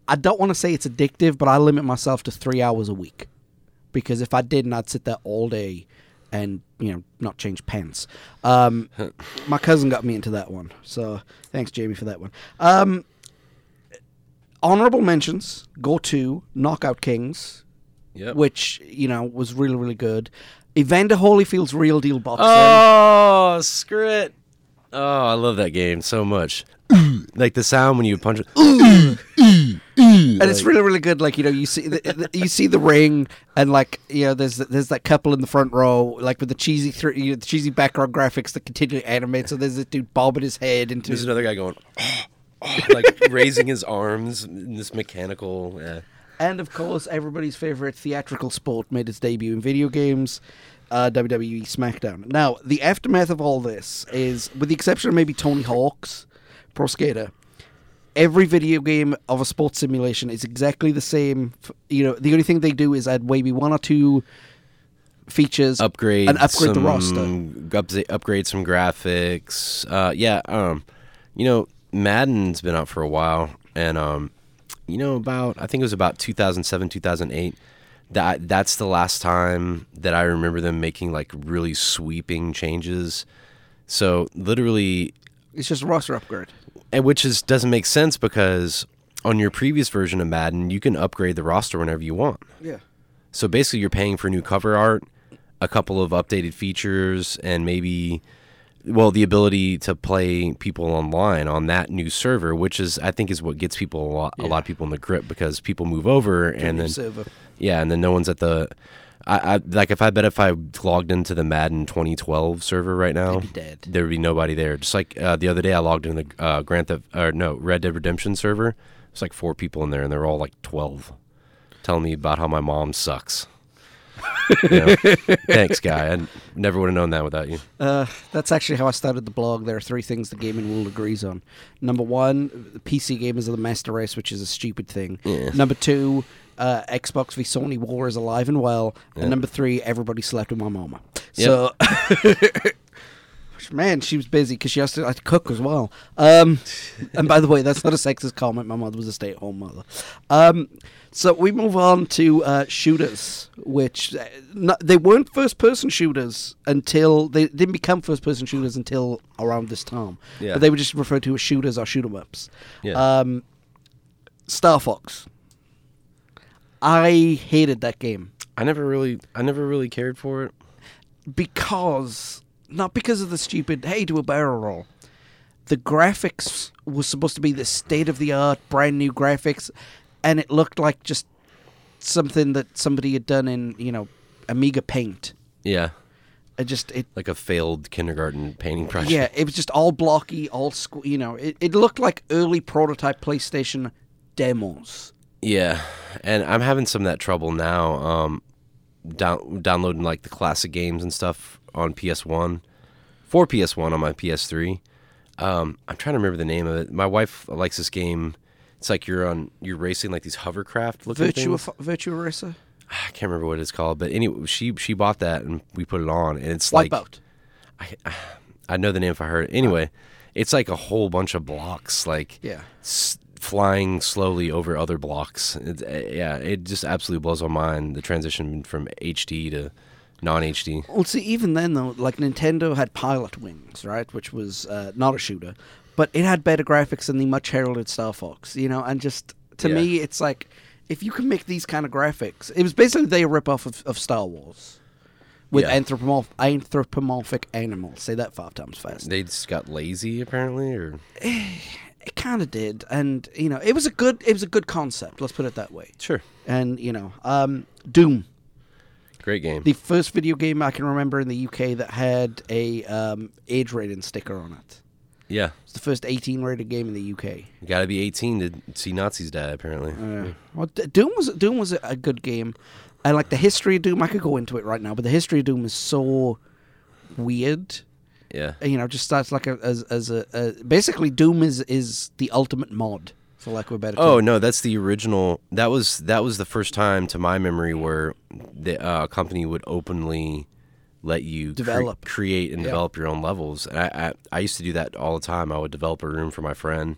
I don't want to say it's addictive, but I limit myself to three hours a week because if I didn't, I'd sit there all day and you know not change pants. Um, my cousin got me into that one, so thanks Jamie for that one. Um, honorable mentions go to Knockout Kings, Yep. which you know was really really good. Evander Holyfield's Real Deal boxing. Oh, screw it. Oh, I love that game so much. Like the sound when you punch it. and it's really really good like you know you see the, the- you see the ring and like you know there's there's that couple in the front row like with the cheesy thr you know, the cheesy background graphics that continually animate so there's this dude bobbing his head into There's another guy going, like raising his arms in this mechanical. Yeah. and of course everybody's favorite theatrical sport made its debut in video games uh, WWE SmackDown. Now, the aftermath of all this is, with the exception of maybe Tony Hawk's Pro Skater, every video game of a sports simulation is exactly the same. You know, the only thing they do is add maybe one or two features, upgrade and upgrade the roster. upgrade some graphics. Uh, yeah, um, you know, Madden's been out for a while, and um, you know, about I think it was about 2007, 2008. That that's the last time that I remember them making like really sweeping changes. So literally, It's just a roster upgrade. and which is doesn't make sense because on your previous version of Madden, you can upgrade the roster whenever you want. Yeah. So basically, you're paying for new cover art, a couple of updated features, and maybe, well, the ability to play people online on that new server, which is I think is what gets people a lot, a lot of people in the grip because people move over and then server. yeah, and then no one's at the. I, I like if I bet if I logged into the Madden 2012 server right now, dead. there would be nobody there. Just like uh, the other day, I logged in the uh, Grand Theft or no Red Dead Redemption server. There's like four people in there, and they're all like 12, telling me about how my mom sucks. You know? Thanks, guy. I never would have known that without you. Uh, that's actually how I started the blog. There are three things the gaming world agrees on. Number one, PC gamers are the master race, which is a stupid thing. Yeah. Number two, uh, Xbox v Sony war is alive and well. And number three, everybody slept with my mama. So, man, she was busy because she has to, like, cook as well. Um, and by the way, that's not a sexist comment. My mother was a stay-at-home mother. Um, so we move on to uh, shooters, which uh, they weren't first-person shooters until they didn't become first-person shooters until around this time. Yeah. But they were just referred to as shooters or shoot 'em ups. Yeah. Um, Star Fox. I hated that game I never really, I never really cared for it. because not because of the stupid hey do a barrel roll. The graphics was supposed to be the state of the art, brand new graphics, and it looked like just something that somebody had done in you know Amiga Paint. Yeah, It just it like a failed kindergarten painting project. yeah it was just all blocky, all squ- you know it, it looked like early prototype PlayStation demos. Yeah, and I'm having some of that trouble now. Um, down, downloading like the classic games and stuff on PS1, for PS1 on my PS3. Um, I'm trying to remember the name of it. My wife likes this game. It's like you're on you're racing like these hovercraft looking Virtua things. Virtua Racer, I can't remember what it's called, but anyway, she she bought that and we put it on, and it's like Wipeout. I know the name if I heard it. Anyway, it's like a whole bunch of blocks, like Yeah. s- flying slowly over other blocks. It, uh, yeah, it just absolutely blows my mind the transition from HD to non-HD. Well, see, even then though, like Nintendo had Pilotwings, right, which was uh, not a shooter, but it had better graphics than the much heralded Star Fox, you know. And just to Yeah. me, it's like if you can make these kind of graphics, it was basically they rip off of, of Star Wars with Yeah. anthropomorph- anthropomorphic animals. Say that five times fast. They just got lazy apparently, or It kind of did, and you know, it was a good, it was a good concept. Let's put it that way. sure, And you know, um, Doom. great game. the first video game I can remember in the UK that had a um, age rating sticker on it. yeah, It's the first 18 rated game in the UK. you got to be 18 to see Nazis die. Apparently, Uh, well, Doom was Doom was a, a good game, and like the history of Doom, I could go into it right now, but the history of Doom is so weird. Yeah. You know, just starts like a, as as a, a basically Doom is is the ultimate mod for lack of a better term. Oh no, that's the original. That was that was the first time, to my memory, where the uh, company would openly let you cre- Develop. create, and Yeah. develop your own levels. And I, I I used to do that all the time. I would develop a room for my friend.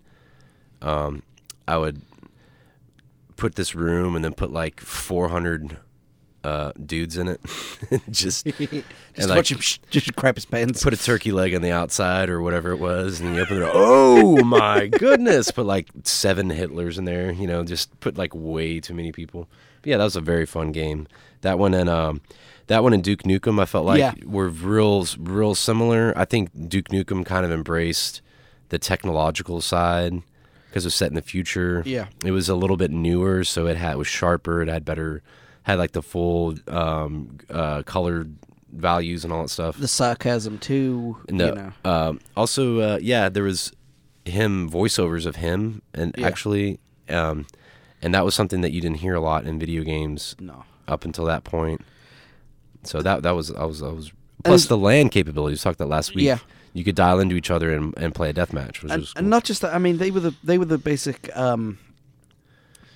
Um, I would put this room and then put like 400 uh, dudes in it. just Just like, watch him sh- just crap his pants. put a turkey leg on the outside or whatever it was, and you open the door. Oh my goodness! Put like seven Hitlers in there. You know, just put like way too many people. But yeah, that was a very fun game. That one and um, that one and Duke Nukem, I felt like Yeah. were real, real similar. I think Duke Nukem kind of embraced the technological side because it was set in the future. Yeah. it was a little bit newer, so it had it was sharper. It had better, had like the full um, uh, colored values and all that stuff. the sarcasm too. No. You know. Um, also, uh, yeah, there was him voiceovers of him, and Yeah. actually, um, and that was something that you didn't hear a lot in video games No. up until that point. So that that was I was I was plus the LAN capabilities. We talked that last week. Yeah. you could dial into each other and, and play a deathmatch, which and, was cool. and not just that. I mean, they were the they were the basic um,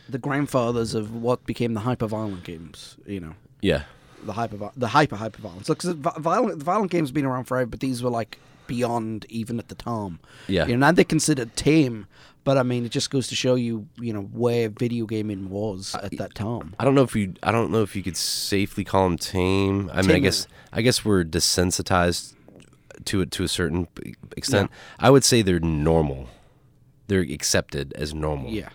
the grandfathers of what became the hyper violent games. You know, yeah, the hyper the hyper hyper violence. Look, 'cause the vi- violent violent games have been around forever, but these were like beyond even at the time. Yeah. you know, now they're considered tame. But I mean, it just goes to show you, you know, where video gaming was at that time. I don't know if you I don't know if you could safely call them tame. I mean, I guess I guess we're desensitized to it to a certain extent. I would say they're normal. They're accepted as normal. Yeah.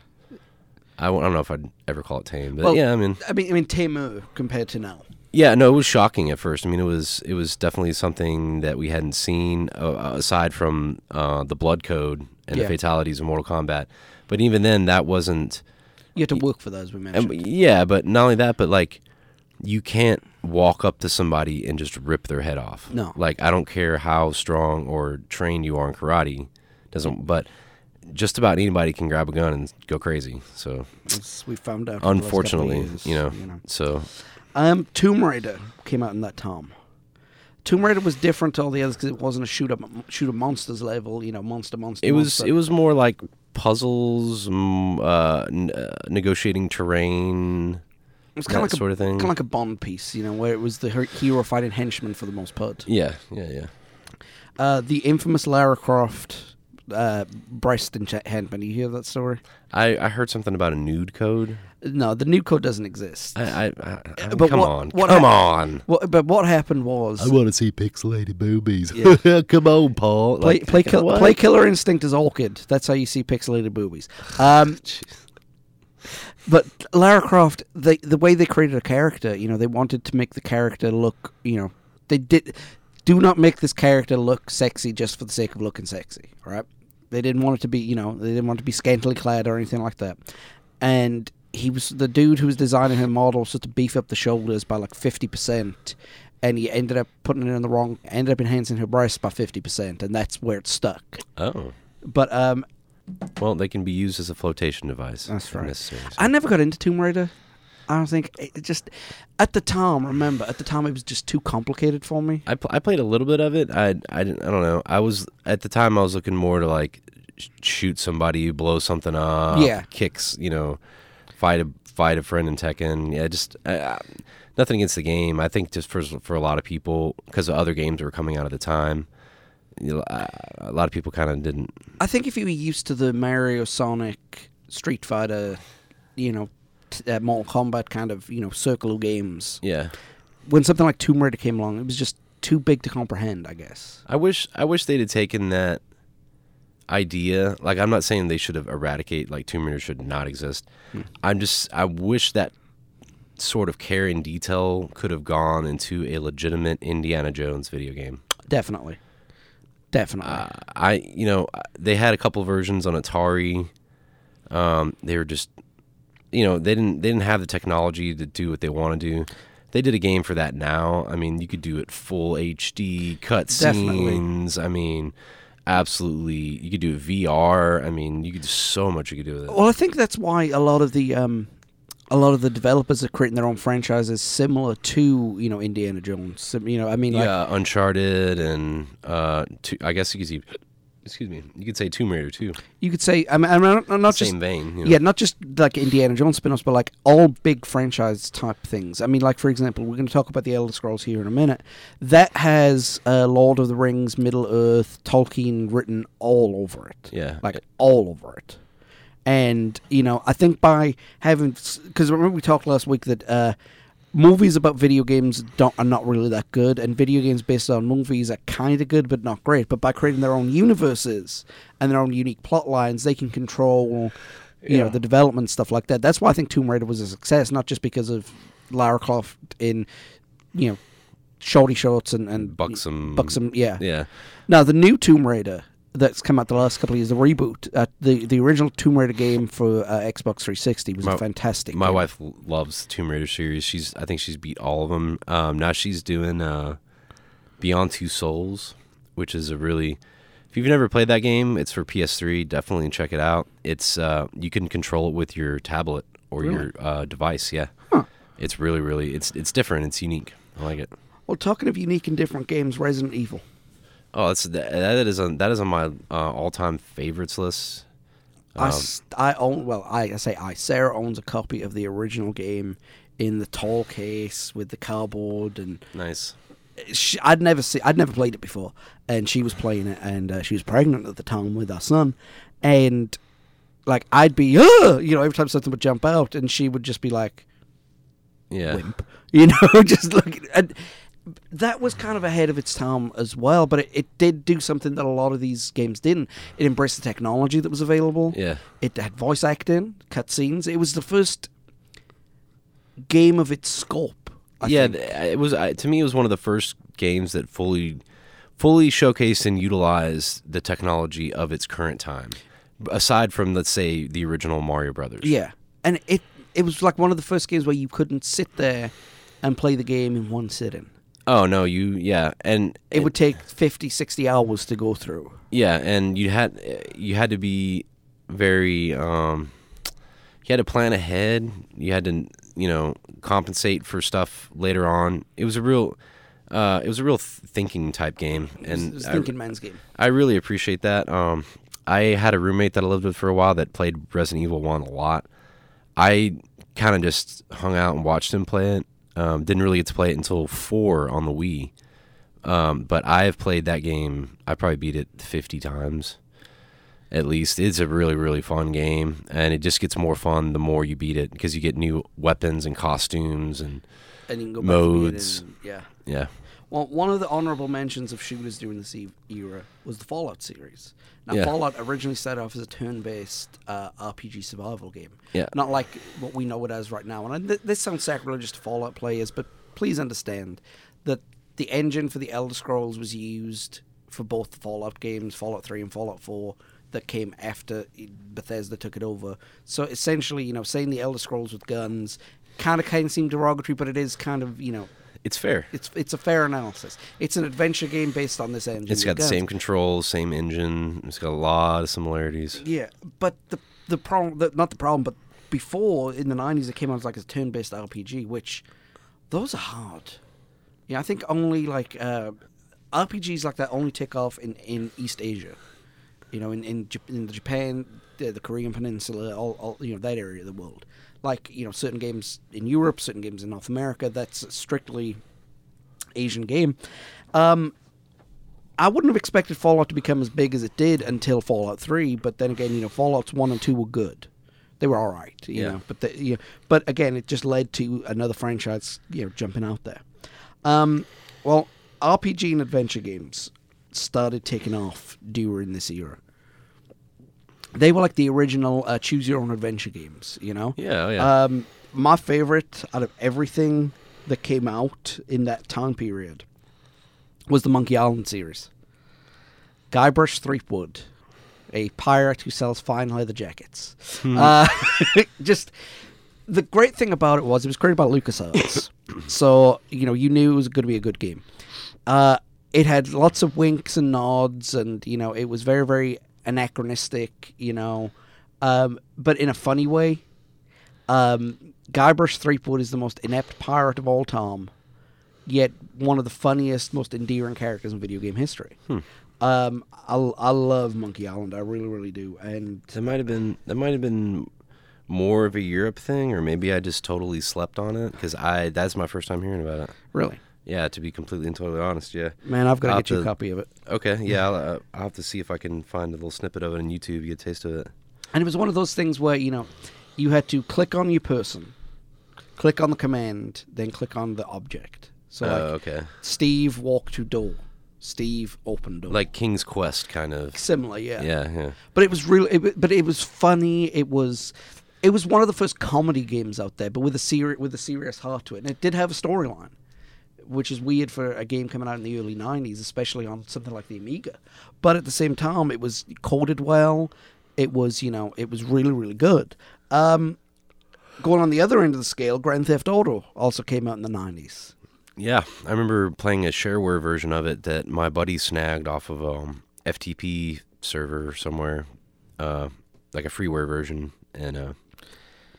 I, I don't know if I'd ever call it tame, but Well, yeah, I mean, I mean, I mean, tamer compared to now. yeah, no, it was shocking at first. I mean, it was it was definitely something that we hadn't seen uh, aside from uh, the blood code and Yeah. the fatalities in Mortal Kombat. But even then, that wasn't. You have to work for those. We mentioned. And, yeah, but not only that, but like you can't walk up to somebody and just rip their head off. No. Like I don't care how strong or trained you are in karate, doesn't but just about anybody can grab a gun and go crazy. So as we found out. for the last couple of unfortunately, years, you know, you know. so Um, Tomb Raider came out in that time. Tomb Raider was different to all the others because it wasn't a shoot up shoot 'em monsters level, you know, monster monster. it was monster. it was more like puzzles, uh, n- uh, negotiating terrain. It was kind of like sort a, of thing. kind of like a Bond piece, you know, where it was the hero fighting henchmen for the most part. Yeah, yeah, yeah. Uh, the infamous Lara Croft uh, breast enchantment. You hear that story? I, I heard something about a nude code. No, the nude code doesn't exist. I, I, I, I but come what- on, what come hap- on. Well, but what happened was I want to see pixelated boobies. Yeah. Come on, Paul. play Like, play, kill, play Killer Instinct is Orchid. That's how you see pixelated boobies. Um, but Lara Croft, they, the way they created a character, you know, they wanted to make the character look, you know, they did. Do not make this character look sexy just for the sake of looking sexy, all right? They didn't want it to be, you know, they didn't want it to be scantily clad or anything like that. And he was the dude who was designing her model was just to beef up the shoulders by like fifty percent, and he ended up putting it in the wrong, ended up enhancing her breasts by fifty percent, and that's where it stuck. Oh, But um, well, they can be used as a flotation device. That's right. I never got into Tomb Raider. I don't think it just at the time. Remember, at the time it was just too complicated for me. I, pl- I played a little bit of it. I I didn't I don't know. I was at the time I was looking more to like sh- shoot somebody, blow something up, Yeah. kicks, you know, fight a fight a friend in Tekken. Yeah, just I, nothing against the game. I think just for for a lot of people because other games that were coming out at the time, you know, uh, a lot of people kind of didn't. I think if you were used to the Mario, Sonic, Street Fighter, you know, t- uh, Mortal Kombat kind of you know circle of games, Yeah, when something like Tomb Raider came along, it was just too big to comprehend. I guess. I wish I wish they'd have taken that idea. Like I'm not saying they should have eradicate like Tomb Raider should not exist. I'm just I wish that sort of care and detail could have gone into a legitimate Indiana Jones video game. Definitely. Definitely. Uh, I you know they had a couple versions on Atari. Um, they were just you know they didn't they didn't have the technology to do what they want to do. They did a game for that now. I mean, you could do it full HD Definitely. cutscenes. I mean, absolutely. You could do VR. I mean, you could do so much you could do with it. Well, I think that's why a lot of the um, a lot of the developers are creating their own franchises similar to you know Indiana Jones. You know, I mean, like yeah, Uncharted and uh, two, I guess you could see, excuse me, you could say Tomb Raider too. you could say, I mean, I mean not, not just Same vein. You know? yeah, not just like Indiana Jones spin-offs, but like all big franchise type things. I mean, like for example, we're going to talk about the Elder Scrolls here in a minute. That has uh, Lord of the Rings, Middle Earth, Tolkien written all over it. Yeah. like all over it. And you know, I think by having because remember we talked last week that uh, movies about video games don't are not really that good, and video games based on movies are kind of good but not great. But by creating their own universes and their own unique plot lines, they can control, you know, the development stuff like that. That's why I think Tomb Raider was a success, not just because of Lara Croft in, you know, shorty shorts and and Buxom. buxom, yeah. Yeah. Now the new Tomb Raider that's come out the last couple of years, the reboot, uh, the the original Tomb Raider game for uh, Xbox 360 was My- a fantastic. My game. wife loves Tomb Raider series. She's I think she's beat all of them. Um, now she's doing uh, Beyond Two Souls, which is a really if you've never played that game, it's for PS3. Definitely check it out. It's uh, you can control it with your tablet or Really? your uh, device. Yeah, Huh. it's really really it's it's different. It's unique. I like it. Well, talking of unique and different games, Resident Evil. Oh, that's that, that is on that is on my uh, all time favorites list. I, Um, s- I own well, I, I say I. Sarah owns a copy of the original game in the tall case with the cardboard, and nice. she, I'd never see, I'd never played it before, and she was playing it, and uh, she was pregnant at the time with our son, and like I'd be, Ugh! you know, every time something would jump out, and she would just be like, Yeah. wimp, you know, just like and that was kind of ahead of its time as well. But it, it did do something that a lot of these games didn't. It embraced the technology that was available. Yeah. It had voice acting, cutscenes. It was the first game of its scope. I yeah, think. it was to me. It was one of the first games that fully, fully showcased and utilized the technology of its current time. Aside from, let's say, the original Mario Brothers. yeah, and it it was like one of the first games where you couldn't sit there and play the game in one sitting. Oh no, you yeah, and It would take 50, 60 hours to go through. yeah, and you had you had to be very um, you had to plan ahead. You had to you know compensate for stuff later on. It was a real. Uh, it was a real th- thinking type game, It was, and it was I- thinking man's game. I really appreciate that. Um, I had a roommate that I lived with for a while that played Resident Evil One a lot. I kind of just hung out and watched him play it. Um, didn't really get to play it until four on the Wii. Um, but I have played that game. I probably beat it fifty times, at least. It's a really really fun game, and it just gets more fun the more you beat it because you get new weapons and costumes and And you can go back and get Modes. in, yeah. yeah. Well, one of the honorable mentions of shooters during this e- era was the Fallout series. Now, Yeah. Fallout originally started off as a turn-based uh, RPG survival game. Yeah. Not like what we know it as right now. And th- this sounds sacrilegious to Fallout players, but please understand that the engine for the Elder Scrolls was used for both the Fallout games, Fallout 3 and Fallout 4, that came after Bethesda took it over. So essentially, you know, saying the Elder Scrolls with guns kind of kind of seemed derogatory, but it is kind of, you know, It's fair. it's it's a fair analysis. It's an adventure game based on this engine. It's got the same controls, same engine. It's got a lot of similarities. Yeah, but the the problem, the, not the problem, but before in the nineties, it came out as like a turn based RPG, which those are hard. Yeah, I think only like uh, RPGs like that only take off in, in East Asia. You know, in in, in the Japan, the, the Korean Peninsula, all, all you know that area of the world. Like you know, certain games in Europe, certain games in North America. That's a strictly Asian game. Um, I wouldn't have expected Fallout to become as big as it did until Fallout Three. But then again, you know, Fallout's one and two were good. They were all right, you Yeah. know. But the, you know, but again, it just led to another franchise, you know, jumping out there. Um, well, RPG and adventure games started taking off during this era. They were like the original uh, choose your own adventure games, you know. Yeah, oh yeah. Um, my favorite out of everything that came out in that time period was the Monkey Island series. Guybrush Threepwood, a pirate who sells fine leather jackets. Uh, just the great thing about it was it was created by LucasArts, so you know you knew it was going to be a good game. Uh, it had lots of winks and nods, and you know it was very very anachronistic, you know, um, but in a funny way. Um, Guybrush Threepwood is the most inept pirate of all time, yet one of the funniest, most endearing characters in video game history. Um, I, I love Monkey Island, I really, really do, and that might have been that might have been more of a Europe thing, or maybe I just totally slept on it because I that's my first time hearing about it. really, Yeah, to be completely and totally honest, yeah. man, I've got to get you a copy of it. Okay, yeah, I'll, uh, I'll have to see if I can find a little snippet of it on YouTube, get a taste of it. And it was one of those things where you know, you had to click on your person, Click on the command, then click on the object. So Oh, like okay. Steve walk to door. Steve open door. Like King's Quest, kind of. similar, yeah. Yeah, yeah. But it was really, it, but it was funny. It was, it was one of the first comedy games out there, but with a seri- with a serious heart to it, and it did have a storyline, which is weird for a game coming out in the early '90s, especially on something like the Amiga. But at the same time, it was coded well. It was, you know, it was really, really good. Um, going on the other end of the scale, Grand Theft Auto also came out in the '90s. Yeah, I remember playing a shareware version of it that my buddy snagged off of um FTP server somewhere, uh, like a freeware version, and uh,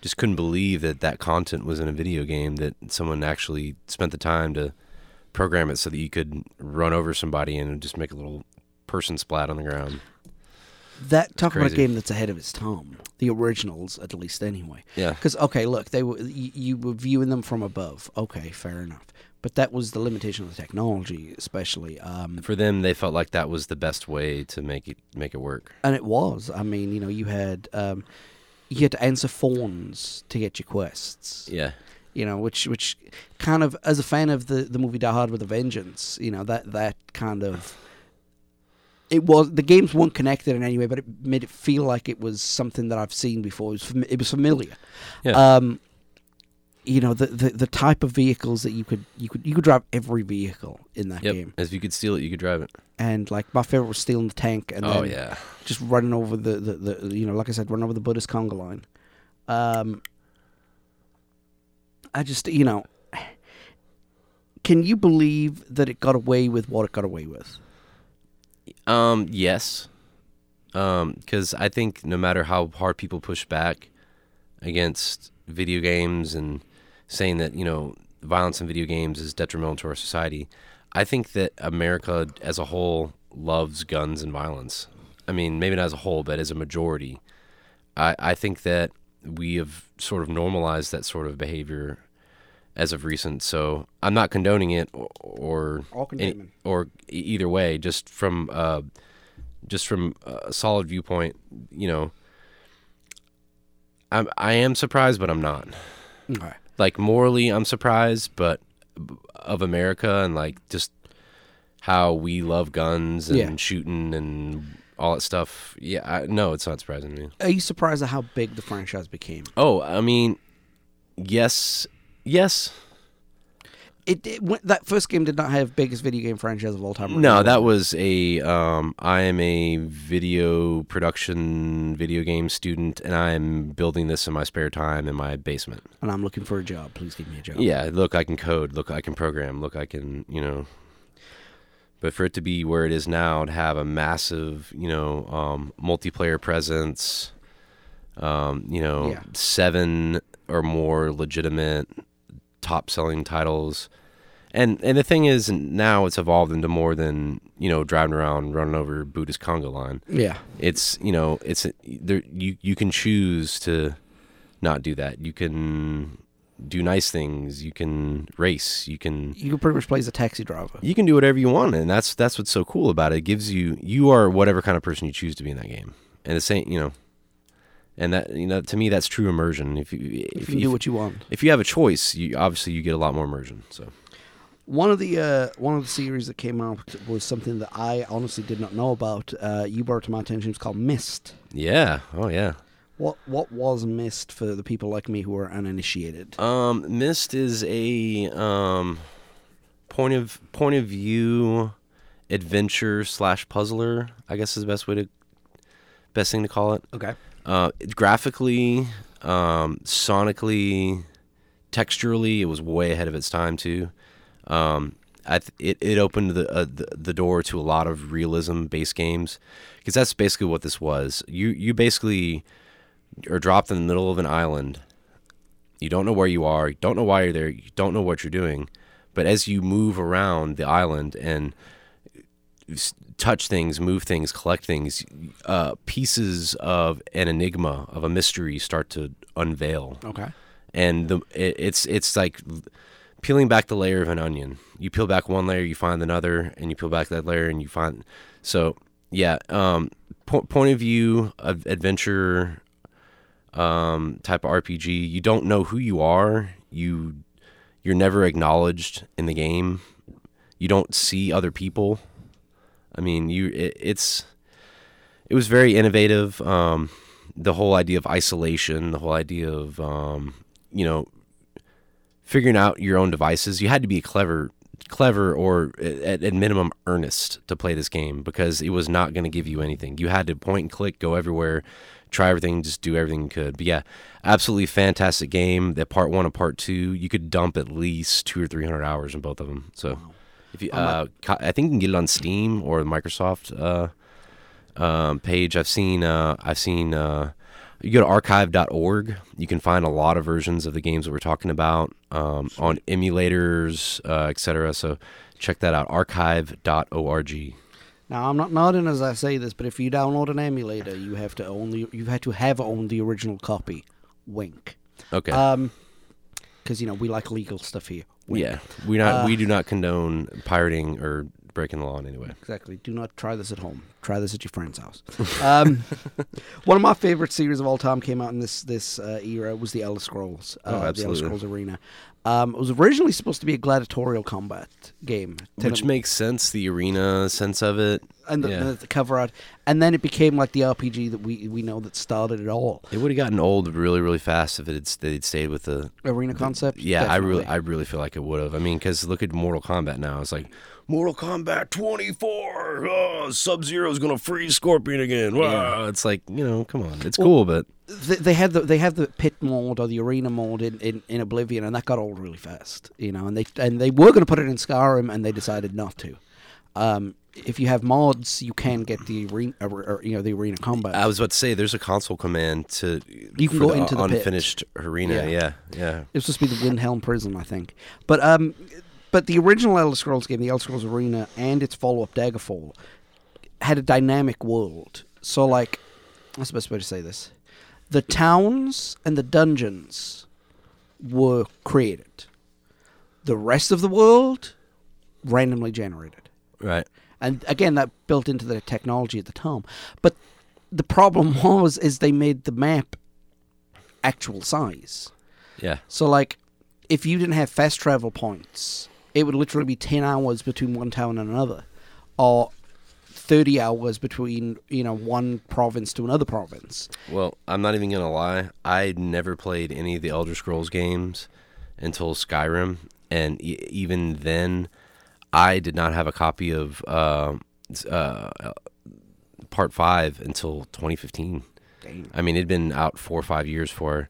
just couldn't believe that that content was in a video game that someone actually spent the time to program it so that you could run over somebody and just make a little person splat on the ground. That talk about a game that's ahead of its time. The originals, at least, anyway. Yeah. Because okay, look, they were you, you were viewing them from above. Okay, fair enough. But that was the limitation of the technology, especially. Um, For them, they felt like that was the best way to make it make it work. and it was. I mean, you know, you had um, you had to answer phones to get your quests. Yeah. You know, which which kind of, as a fan of the the movie Die Hard with a Vengeance, you know that that kind of. It was the games weren't connected in any way, but it made it feel like it was something that I've seen before. It was fami- it was familiar. Yeah. Um, you know the, the the type of vehicles that you could you could you could drive every vehicle in that Yep. game, If you could steal it, you could drive it. and like my favorite was stealing the tank and oh then yeah. Just running over the, the, the you know like I said running over the Buddhist conga line. Um, I just you know, can you believe that it got away with what it got away with? Um, yes. Um, because I think no matter how hard people push back against video games and saying that you know violence in video games is detrimental to our society, I think that America as a whole loves guns and violence. I mean, maybe not as a whole, but as a majority, I I think that we have sort of normalized that sort of behavior as of recent. So I'm not condoning it or or, any- or either way. Just from uh, just from a solid viewpoint, you know, I'm I am surprised, but I'm not. Okay. Like morally, I'm surprised, but of America and like just how we love guns and Yeah. shooting and all that stuff. Yeah, I, no, it's not surprising to me. Are you surprised at how big the franchise became? Oh, I mean, yes, yes. It, it went, that first game did not have biggest video game franchise of all time. No, that was a. Um, I am a video production video game student, and I'm building this in my spare time in my basement. and I'm looking for a job. Please give me a job. Yeah, look, I can code. Look, I can program. Look, I can, you know. But for it to be where it is now, to have a massive, you know, um, multiplayer presence, um, you know, Yeah. seven or more legitimate top-selling titles, and and the thing is, now it's evolved into more than you know driving around running over Buddhist conga line Yeah. it's you know it's there you you can choose to not do that you can do nice things you can race you can You can pretty much play as a taxi driver. you can do whatever you want and that's that's what's so cool about it it gives you you are whatever kind of person you choose to be in that game and the same you know and that you know to me that's true immersion if you If if, you do what you want. if you have a choice you obviously you get a lot more immersion so One of the uh, one of the series that came out was something that I honestly did not know about. Uh, you brought it to my attention. It's called Myst. yeah oh yeah What what was Myst for the people like me who are uninitiated? Um, Myst is a um point of point of view adventure slash puzzler. I guess is the best way to best thing to call it. Okay. Uh, graphically, um, sonically, texturally, it was way ahead of its time too. Um, I th- it it opened the, uh, the the door to a lot of realism based games because that's basically what this was. You you basically are dropped in the middle of an island. You don't know where you are. You don't know why you're there. You don't know what you're doing. But as you move around the island and touch things, move things, collect things, uh, pieces of an enigma of a mystery start to unveil Okay. and the it, it's it's like peeling back the layer of an onion. You peel back one layer, you find another, and you peel back that layer, and you find. So yeah, um, po- point of view of adventure, um, type of RPG. You don't know who you are. you you're never acknowledged in the game. You don't see other people. I mean, you it, it's it was very innovative. Um, the whole idea of isolation, the whole idea of um, you know figuring out your own devices. You had to be clever, clever or at, at minimum earnest to play this game because it was not going to give you anything. You had to point and click, go everywhere, try everything, just do everything you could. But yeah, absolutely fantastic game. That part one and part two, you could dump at least two or three hundred hours in both of them. So. If you, uh, I think you can get it on Steam or the Microsoft uh, um, page. I've seen, uh, I've seen. Uh, you go to archive.org. You can find a lot of versions of the games that we're talking about um, on emulators, uh, etc. So check that out. Archive.org. Now I'm not nodding as I say this, but if you download an emulator, you have to the you have to have owned the original copy. Wink. Okay. Um, because you know we like legal stuff here. Wink. yeah, we not uh, we do not condone pirating or breaking the law in any way. Exactly. Do not try this at home. Try this at your friend's house. Um, one of my favorite series of all time came out in this this uh, era was the Elder Scrolls. Uh, Oh, The Elder. Scrolls Arena. Um, it was originally supposed to be a gladiatorial combat game, Which makes sense, the arena sense of it. and the, yeah. the, the cover art, and then it became like the RPG that we we know that started it all. It would have gotten old really, really fast if it had they'd stayed with the Arena concept. Yeah, I really, I really feel like it would have. I mean, because look at Mortal Kombat now. It's like Mortal Kombat 24. Oh, Sub Zero's gonna freeze Scorpion again. Wow. It's like you know, come on, it's cool, but they, they had the they have the pit mode or the arena mode in, in, in Oblivion, and that got old really fast. You know, and they and they were going to put it in Skyrim, and they decided not to. Um, if you have mods, you can get the arena, or, or, you know, the arena combat. I was about to say there's a console command to You can for go into the pit. unfinished arena. Yeah. Yeah, yeah. It was supposed to be the Windhelm Prison, I think. But um, but the original Elder Scrolls game, the Elder Scrolls Arena, and its follow-up Daggerfall, had a dynamic world. So, like, what's the best way to say this? The towns and the dungeons were created. The rest of the world, randomly generated. Right. And again, that built into the technology at the time. But the problem was, is they made the map actual size. Yeah. So like, if you didn't have fast travel points, it would literally be ten hours between one town and another, or thirty hours between you know one province to another province. Well, I'm not even gonna lie. I never played any of the Elder Scrolls games until Skyrim, and e- even then, I did not have a copy of uh, uh, Part Five until 2015. Damn. I mean, it'd been out four or five years for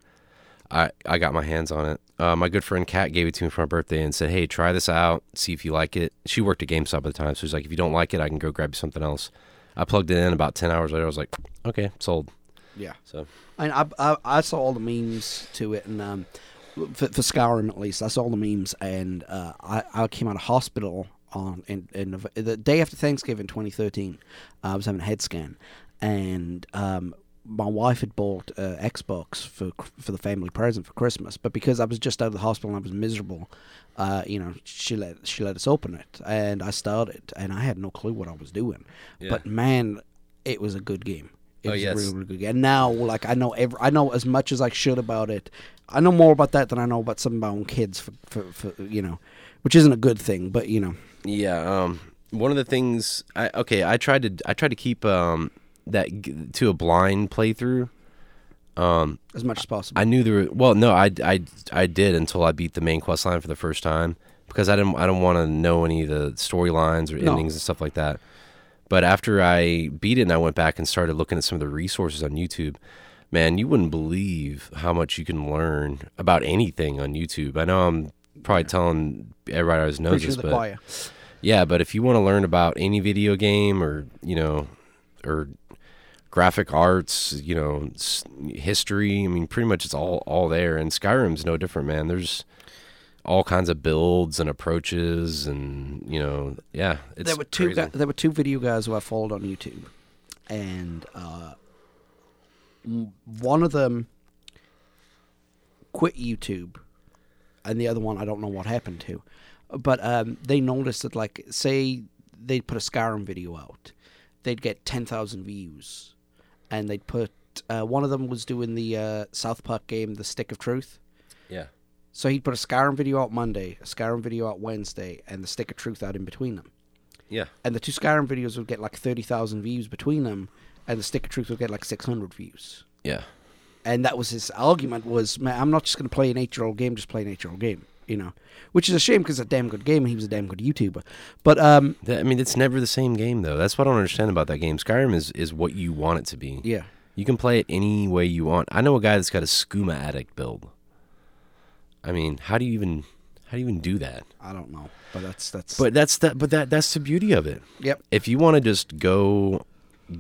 I I got my hands on it. Uh, my good friend Kat gave it to me for my birthday and said, "Hey, try this out. See if you like it." She worked at GameStop at the time, so she's like, "If you don't like it, I can go grab you something else." I plugged it in. About ten hours later, I was like, "Okay, sold." Yeah. So I, I, I, I saw all the memes to it, and um, for, for Skyrim at least, I saw all the memes, and uh, I, I came out of hospital on in, in the day after Thanksgiving, 2013. I was having a head scan, and um, my wife had bought uh, Xbox for for the family present for Christmas, but because I was just out of the hospital and I was miserable, uh, you know, she let she let us open it, and I started, and I had no clue what I was doing, Yeah. but man, it was a good game. It Oh, was yes. a really, really good game. And now, like, I know every, I know as much as I should about it. I know more about that than I know about some of my own kids, for, for, for you know, which isn't a good thing, but you know, Yeah, um, one of the things I okay, I tried to I tried to keep um that to a blind playthrough. Um, as much as possible. I knew there were well, no, I, I, I did until I beat the main quest line for the first time because I didn't I don't want to know any of the storylines or No. endings and stuff like that. But after I beat it and I went back and started looking at some of the resources on YouTube, man, you wouldn't believe how much you can learn about anything on YouTube. I know I'm probably telling everybody who knows Preaching this, but choir. yeah, but if you want to learn about any video game or you know, or graphic arts, you know, history, I mean, pretty much it's all all there. And Skyrim's no different, man. There's all kinds of builds and approaches, and you know, yeah, it's there were two crazy. gu- there were two video guys who I followed on YouTube, and uh, one of them quit YouTube, and the other one I don't know what happened to, but um, they noticed that like say they'd put a Skyrim video out, they'd get ten thousand views, and they'd put uh, one of them was doing the uh, South Park game, The Stick of Truth. Yeah, So he'd put a Skyrim video out Monday, a Skyrim video out Wednesday, and the Stick of Truth out in between them. Yeah. And the two Skyrim videos would get like 30,000 views between them, and the Stick of Truth would get like 600 views. Yeah. And that was his argument was, man, I'm not just going to play an eight-year-old game, just play an eight-year-old game, you know? Which is a shame because it's a damn good game, and he was a damn good YouTuber. But, um, That, I mean, it's never the same game though. That's what I don't understand about that game. Skyrim is is what you want it to be. yeah. You can play it any way you want. I know a guy that's got a skooma addict build. I mean, how do you even how do you even do that? I don't know, but that's that's. But that's that. But that that's the beauty of it. yep, If you want to just go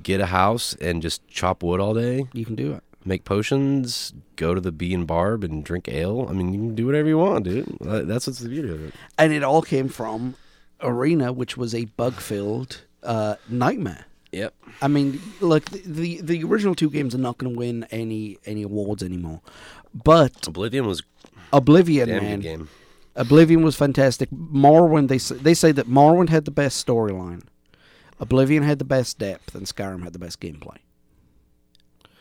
get a house and just chop wood all day, you can do it. Make potions, go to the Bee and Barb and drink ale. I mean, you can do whatever you want, dude. Uh, That's what's the beauty of it. And it all came from Arena, which was a bug-filled uh, nightmare. Yep. I mean, look, the, the the original two games are not going to win any any awards anymore, but Oblivion was Oblivion, man, game. Oblivion was fantastic. Morrowind, they say, they say that Morrowind had the best storyline, Oblivion had the best depth, and Skyrim had the best gameplay.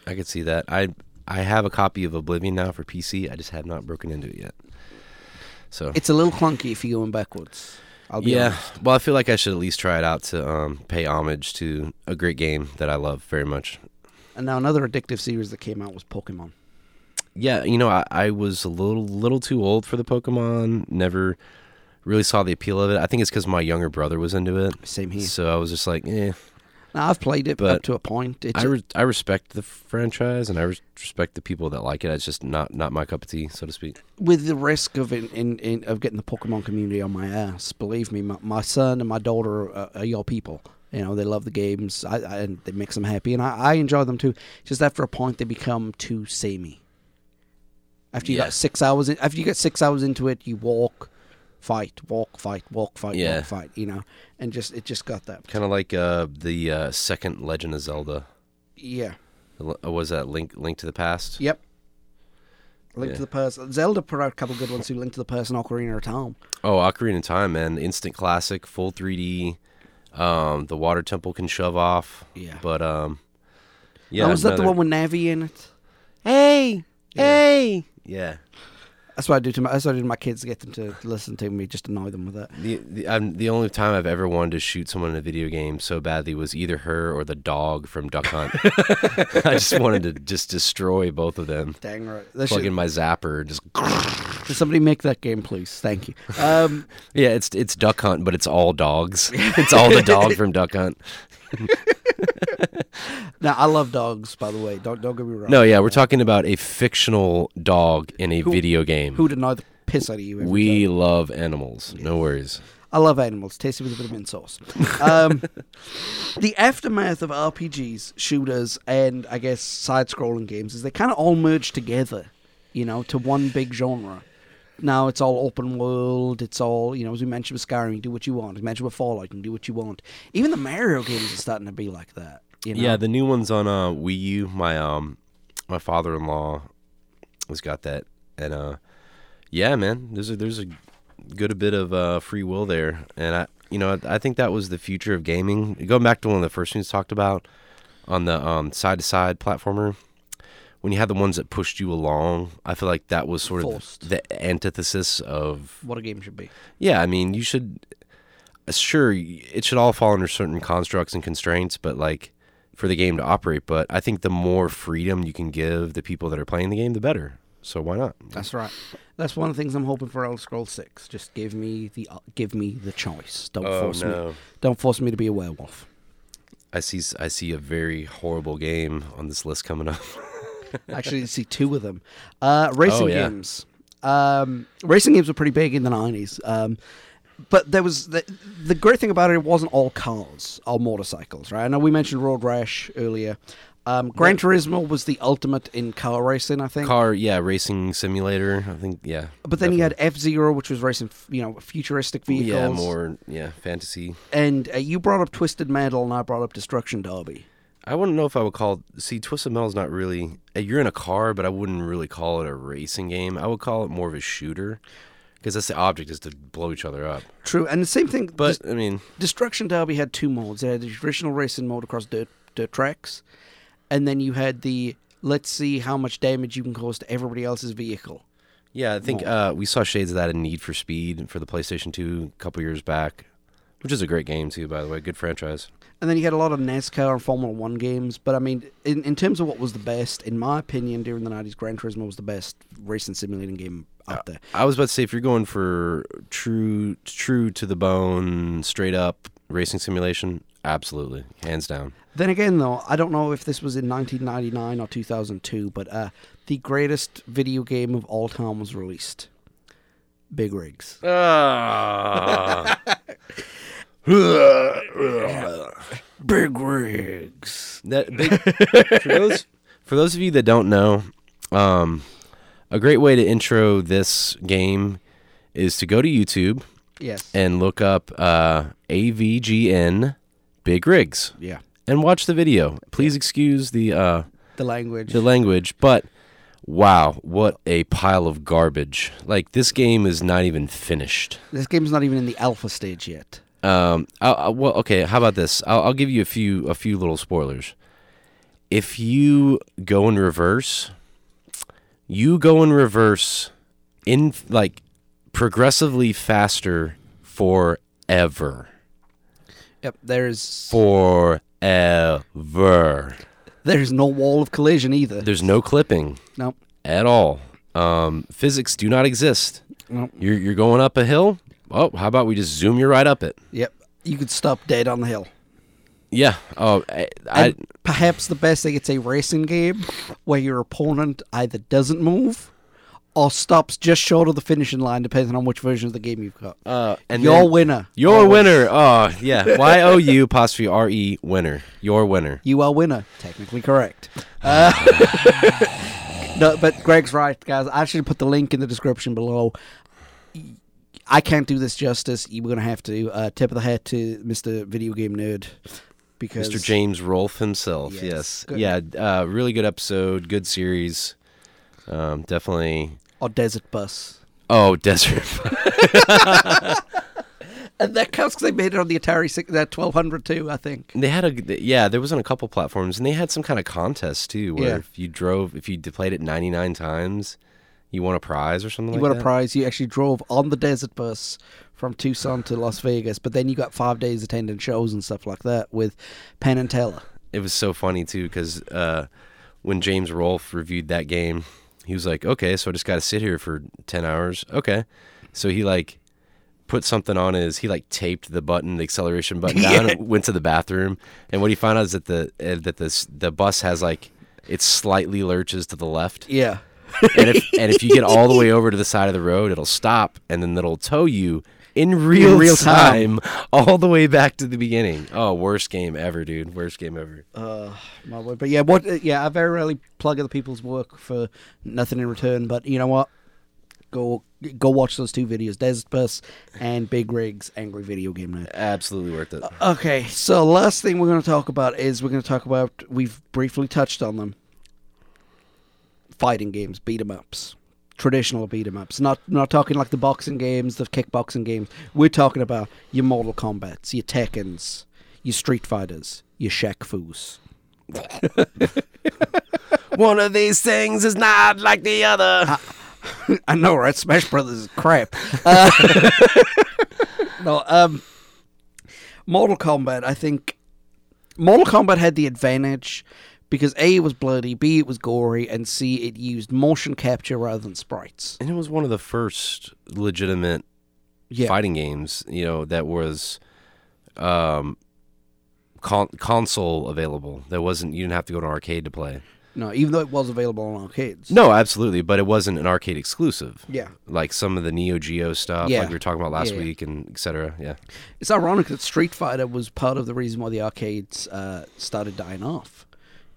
I could see that. I I have a copy of Oblivion now for PC. I just have not broken into it yet. So It's a little clunky if you're going backwards. I'll be yeah, honest. well, I feel like I should at least try it out to um, pay homage to a great game that I love very much. And now another addictive series that came out was Pokemon. Yeah, you know, I, I was a little little too old for the Pokemon. Never really saw the appeal of it. I think it's because my younger brother was into it. Same here. So I was just like, eh. Now I've played it But up to a point. It's I, re- I respect the franchise and I res- respect the people that like it. It's just not not my cup of tea, so to speak. with the risk of in, in, in of getting the Pokemon community on my ass. Believe me, my, my son and my daughter are, are your people. You know they love the games, I, I, and it makes them happy, and I, I enjoy them too. Just after a point, they become too samey. After you Yeah. got six hours, in, after you get six hours into it, you walk, fight, walk, fight, walk, fight, Yeah. walk, fight. You know, and just it just got that. Kind of like uh, the uh, second Legend of Zelda. Yeah. Uh, Was that Link Link to the Past? Yep. Link Yeah. to the Past. Zelda put out a couple good ones too. Link to the Past and Ocarina of Time. Oh, Ocarina of Time, man! Instant classic, full 3D. Um, the water temple can shove off. Yeah. But um, yeah. Yeah, was that the one with Navi in it? Hey, Yeah. hey. Yeah. That's what I do to my. That's what I do to my kids to get them to listen to me, just annoy them with that. The the, um, the only time I've ever wanted to shoot someone in a video game so badly was either her or the dog from Duck Hunt. I just wanted to just destroy both of them. Dang right. That Plug should, in my zapper, and just can somebody make that game, please? Thank you. Um, yeah. It's it's Duck Hunt, but it's all dogs. it's all the dog from Duck Hunt. now I love dogs, by the way. Don't don't get me wrong. No, yeah, we're talking about a fictional dog in a Who- video game. Who deny the piss out of you? every we time. love animals. No worries. I love animals. Tasty with a bit of mint sauce. Um, the aftermath of RPGs, shooters, and I guess side-scrolling games is they kind of all merge together, you know, to one big genre. Now it's all open world. It's all you know. As we mentioned with Skyrim, you do what you want. As we mentioned with Fallout, you can do what you want. Even the Mario games are starting to be like that. You know? Yeah, the new ones on uh, Wii U. My um, my father-in-law has got that, and uh, yeah, man, there's a there's a good a bit of uh, free will there, and I you know I think that was the future of gaming. Going back to one of the first things talked about on the um side-to-side platformer. When you had the ones that pushed you along, I feel like that was sort Forced. of the antithesis of what a game should be. Yeah, I mean, you should. Sure, it should all fall under certain constructs and constraints, but like for the game to operate. But I think the more freedom you can give the people that are playing the game, the better. So why not? That's right. That's one of the things I'm hoping for Elder Scrolls Six. Just give me the uh, give me the choice. Don't Oh force me. Don't force me to be a werewolf. I see. I see a very horrible game on this list coming up. Actually, see two of them. Uh, racing Oh, yeah. games. Um, racing games were pretty big in the nineties. Um, but there was the, the great thing about it. It wasn't all cars, all motorcycles, right? I know we mentioned Road Rash earlier. Um, Gran Turismo was the ultimate in car racing, I think. Car, yeah, racing simulator. I think, yeah. but then you had. F Zero, which was racing, you know, futuristic vehicles. yeah, more yeah, fantasy. And uh, you brought up Twisted Metal, and I brought up Destruction Derby. I wouldn't know if I would call. See, Twisted Metal's not really. uh, You're in a car, but I wouldn't really call it a racing game. I would call it more of a shooter, because that's the object is to blow each other up. True, and the same thing. But I mean, Destruction Derby had two modes. It had the traditional racing mode across dirt, dirt tracks, and then you had the let's see how much damage you can cause to everybody else's vehicle. Yeah, I think uh, we saw shades of that in Need for Speed for the PlayStation 2 a couple years back, which is a great game too, by the way. Good franchise. And then you had a lot of NASCAR and Formula One games. But I mean, in, in terms of what was the best, in my opinion, during the 90s, Gran Turismo was the best racing simulating game out there. I was about to say if you're going for true, true to the bone, straight up racing simulation, absolutely, hands down. Then again, though, I don't know if this was in 1999 or 2002, but uh, the greatest video game of all time was released Big Rigs. Ah. Big Rigs. That big for those for those of you that don't know, um, a great way to intro this game is to go to YouTube Yes. and look up uh, AVGN Big Rigs yeah. and watch the video. Please excuse the uh, The language. the language, but wow, what a pile of garbage! Like this game is not even finished. this game's not even in the alpha stage yet. Um, I, I, well, okay. How about this? I'll, I'll give you a few a few little spoilers. If you go in reverse, you go in reverse in like progressively faster forever. Yep. There's Forever. there's no wall of collision either. There's no clipping no. at all. Um, physics do not exist. No. You're you're going up a hill. Oh, how about we just zoom you right up it? Yep. You could stop dead on the hill. Yeah. Oh, I, I perhaps the best thing it's a racing game where your opponent either doesn't move or stops just short of the finishing line, depending on which version of the game you've got. uh, and Your then- winner. Your Always. winner. Oh, yeah. Y O U apostrophe R E winner. Your winner. You are winner. Technically correct. Uh, no, but Gregg's right, guys. I should put the link in the description below. I can't do this justice. You're gonna have to uh, tip of the hat to Mr. Video Game Nerd because Mr. James Rolfe himself. Yes. Yes. Yeah. Uh, really good episode. Good series. Um, definitely. or Desert Bus, Oh, Desert. and that counts because they made it on the Atari that 1200 too. I think. they had a yeah. There was on a couple platforms, and they had some kind of contest too, where Yeah. if you drove, if you played it ninety nine times, you won a prize or something You like won that. a prize. You actually drove on the Desert Bus from Tucson to Las Vegas, but then you got five days attending shows and stuff like that with Penn and Teller. it was so funny too because uh, when James Rolfe reviewed that game, he was like, "Okay, so I just got to sit here for ten hours." Okay, so he like put something on his. He like taped the button, the acceleration button down, Yeah. and went to the bathroom. And what he found out is that the uh, that this the bus has like it slightly lurches to the left, Yeah. and if and if you get all the way over to the side of the road, it'll stop, and then it'll tow you. In real, real time. time, all the way back to the beginning. Oh, worst game ever, dude! Worst game ever. Uh, my word. But yeah, what? uh, Yeah, I very rarely plug other people's work for nothing in return. But you know what? Go go watch those two videos, Desert Bus and Big Rigs Angry Video Game Night. Absolutely worth it. Okay, so last thing we're going to talk about is we're going to talk about we've briefly touched on them. Fighting games, beat 'em ups, traditional beat 'em ups. Not not talking like the boxing games, the kickboxing games. We're talking about your Mortal Kombat's, your Tekkens, your Street Fighters, your Shaq Fu's. One of these things is not like the other. I know, right? Smash Brothers is crap. Uh, no, um, Mortal Kombat. I think Mortal Kombat had the advantage because a it was bloody, b it was gory, and c it used motion capture rather than sprites. and it was one of the first legitimate Yeah, fighting games, you know, that was um con- console available. That wasn't you didn't have to go to an arcade to play. no, even though it was available on arcades. No, absolutely, but it wasn't an arcade exclusive. Yeah, Like some of the Neo Geo stuff, Yeah. like we were talking about last Yeah, yeah. week, and etc. Yeah, it's ironic that Street Fighter was part of the reason why the arcades uh, started dying off.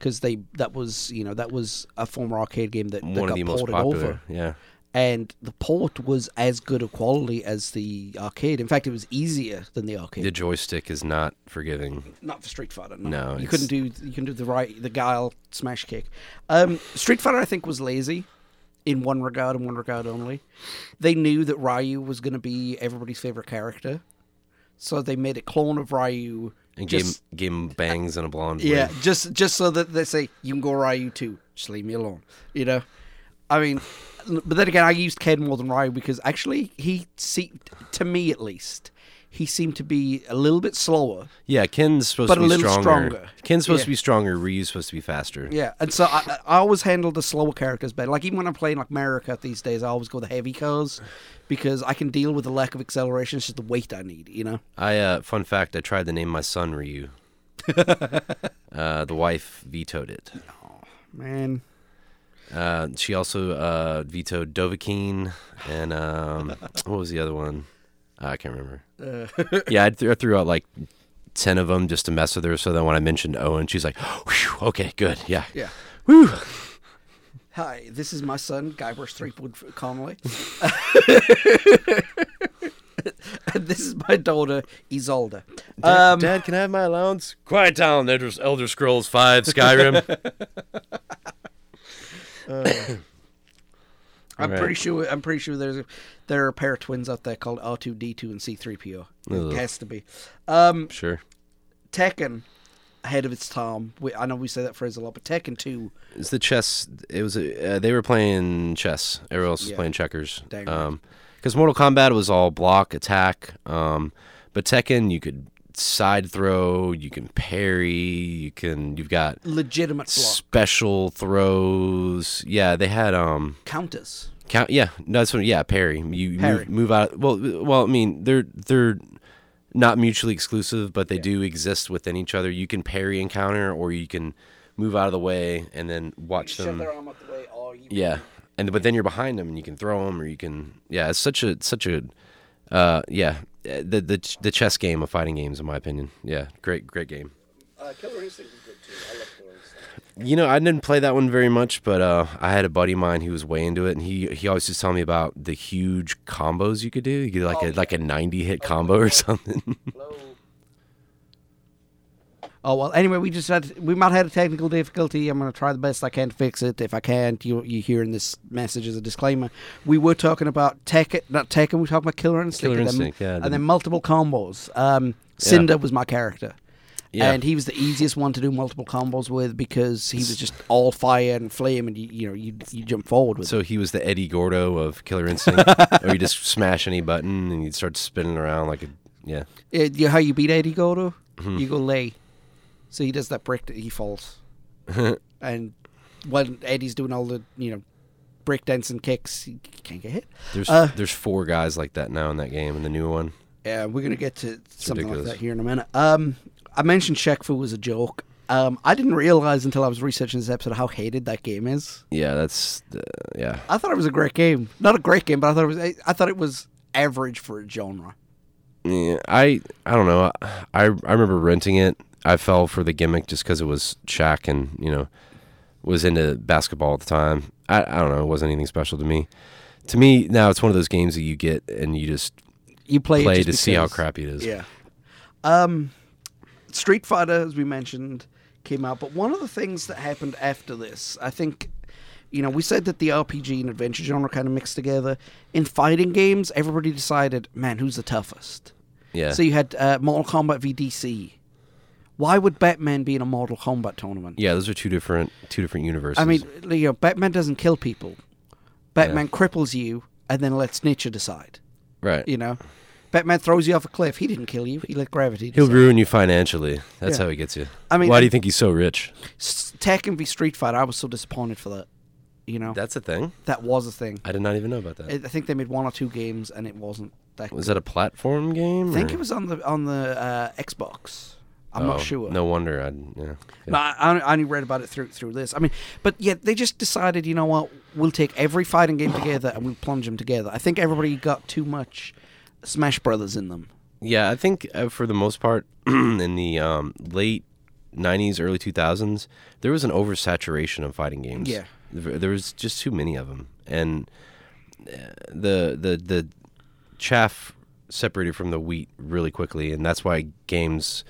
Because they that was you know that was a former arcade game that, that got the ported popular. over. Yeah, and the port was as good a quality as the arcade. In fact, it was easier than the arcade. the joystick is not forgiving. Not for Street Fighter. No, No, you it's- couldn't do you can do the right the guile smash kick. Um, Street Fighter, I think, was lazy in one regard and one regard only. They knew that Ryu was going to be everybody's favorite character, so they made a clone of Ryu. And just, gave, gave him bangs and a blonde. yeah, wig. just just so that they say you can go Ryu too. Just leave me alone. You know, I mean, but then again, I used Ken more than Ryu because actually he seemed, to me at least, he seemed to be a little bit slower. Yeah, Ken's supposed But to a little stronger. stronger. Ken's supposed Yeah. to be stronger. Ryu's supposed to be faster. Yeah, and so I, I always handle the slower characters better. Like even when I'm playing like Mario Kart these days, I always go the heavy cars because I can deal with the lack of acceleration. It's just the weight I need, you know. I uh, fun fact: I tried to name my son Ryu. uh, the wife vetoed it. Oh man, Uh, she also uh, vetoed Dovahkiin and um, what was the other one? Ah, I can't remember. Uh, yeah, I, th- I threw out like ten of them just to mess with her. So then when I mentioned Owen, she's like, Whew, "Okay, good, yeah, yeah. woo." Hi, this is my son, Guybrush Threepwood Connolly. and this is my daughter, Isolde. Dad, Um, Dad, can I have my allowance? Quiet down, Elder, Elder Scrolls Five, Skyrim. Uh, I'm Right. pretty sure. I'm pretty sure there's a, there are a pair of twins out there called R2D2 and C3PO. Ugh. It has to be. Um, sure. Tekken, ahead of its time. We, I know we say that phrase a lot, but Tekken 2 It's the chess. It was. Uh, they were playing chess. Everyone else was Yeah. playing checkers. Dang. Um, because Mortal Kombat was all block attack. Um, but Tekken, you could side throw. You can parry. You can. You've got legitimate block special throws. Yeah, they had um counters. count. Yeah, no, that's what. Yeah, parry. You Parry. Move, move out. Well, well, I mean, they're they're not mutually exclusive, but they do exist within each other. You can parry and counter, or you can move out of the way and then watch them. the way. You Yeah, and but then you're behind them and you can throw them or you can. Yeah, it's such a such a. Uh, yeah, the the the chess game of fighting games, in my opinion. Yeah, great great game. Uh, Killer Instinct is good too. I love Killer Instinct. You know, I didn't play that one very much, but uh, I had a buddy of mine who was way into it, and he he always just telling me about the huge combos you could do. You could do like Oh, a like a ninety hit combo or something. Oh well. Anyway, we just had we might have had a technical difficulty. I'm going to try the best I can to fix it. If I can't, you you hearing this message as a disclaimer. We were talking about Tekken, not Tekken. We were talking about Killer Instinct. Killer and then, yeah, and then multiple combos. Um, Cinder was my character. Yeah. And he was the easiest one to do multiple combos with because he was just all fire and flame, and you, you know you you jump forward with. so he was the Eddie Gordo of Killer Instinct, or you just smash any button and you'd start spinning around like a yeah. it. You- how you beat Eddie Gordo? Mm-hmm. You go lay. So he does that brick that he falls, and when Eddie's doing all the you know break dancing kicks, he can't get hit. There's Uh, there's four guys like that now in that game in the new one. Yeah, we're gonna get to something ridiculous. like that here in a minute. Um, I mentioned Shaq Fu was a joke. Um, I didn't realize until I was researching this episode how hated that game is. Yeah, that's uh, yeah. I thought it was a great game. Not a great game, but I thought it was. I thought it was average for a genre. Yeah, I I don't know. I I remember renting it. I fell for the gimmick just because it was Shaq and you know was into basketball at the time. I I don't know. It wasn't anything special to me. To me now, it's one of those games that you get and you just You play, play to see how crappy it is. Yeah. Um, Street Fighter, as we mentioned, came out, but one of the things that happened after this, I think, you know, we said that the RPG and adventure genre kind of mixed together. In fighting games, everybody decided, man, who's the toughest? Yeah. So you had uh, Mortal Kombat v DC. Why would Batman be in a Mortal Kombat tournament? yeah, those are two different two different universes. I mean, you know, Batman doesn't kill people. Batman cripples you and then lets nature decide. right. You know, Batman throws you off a cliff. He didn't kill you. He let gravity. He'll ruin you financially. That's Yeah. how he gets you. I mean, why do you think he's so rich? Tekken v Street Fighter. I was so disappointed for that. You know, That's a thing. that was a thing. I did not even know about that. I think they made one or two games, and it wasn't that. was that a platform game? I think or- it was on the on the uh, Xbox. I'm not Oh, sure. No wonder. I yeah. No, I, I only read about it through through this. I mean, but yeah, they just decided, you know what? We'll take every fighting game together and we'll plunge them together. I think everybody got too much Smash Brothers in them. Yeah, I think uh, for the most part, in the um, late '90s, early 2000s, there was an oversaturation of fighting games. Yeah. There there was just too many of them, and uh, the the the chaff separated from the wheat really quickly, and that's why games,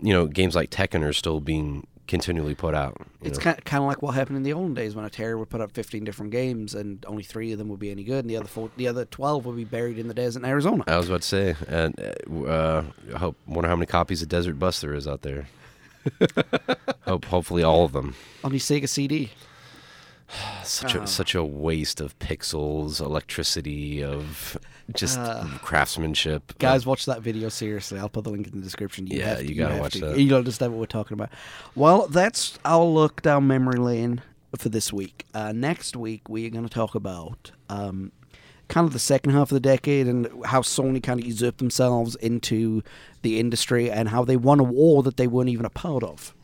you know, games like Tekken are still being continually put out. It's kind kind of like what happened in the olden days when a Atari would put up 15 different games and only three of them would be any good, and the other four, the other 12 would be buried in the desert in Arizona. I was about to say, and uh, I hope wonder how many copies of Desert Bus there is out there. hope hopefully all of them. on your Sega CD. such Uh-huh. a such a waste of pixels, electricity, of just craftsmanship. Guys, watch that video seriously. I'll put the link in the description. You Yeah, have to, you gotta have watch to. that. You understand what we're talking about. Well, that's our look down memory lane for this week. Uh, next week, we are going to talk about um, kind of the second half of the decade and how Sony kind of usurped themselves into the industry and how they won a war that they weren't even a part of,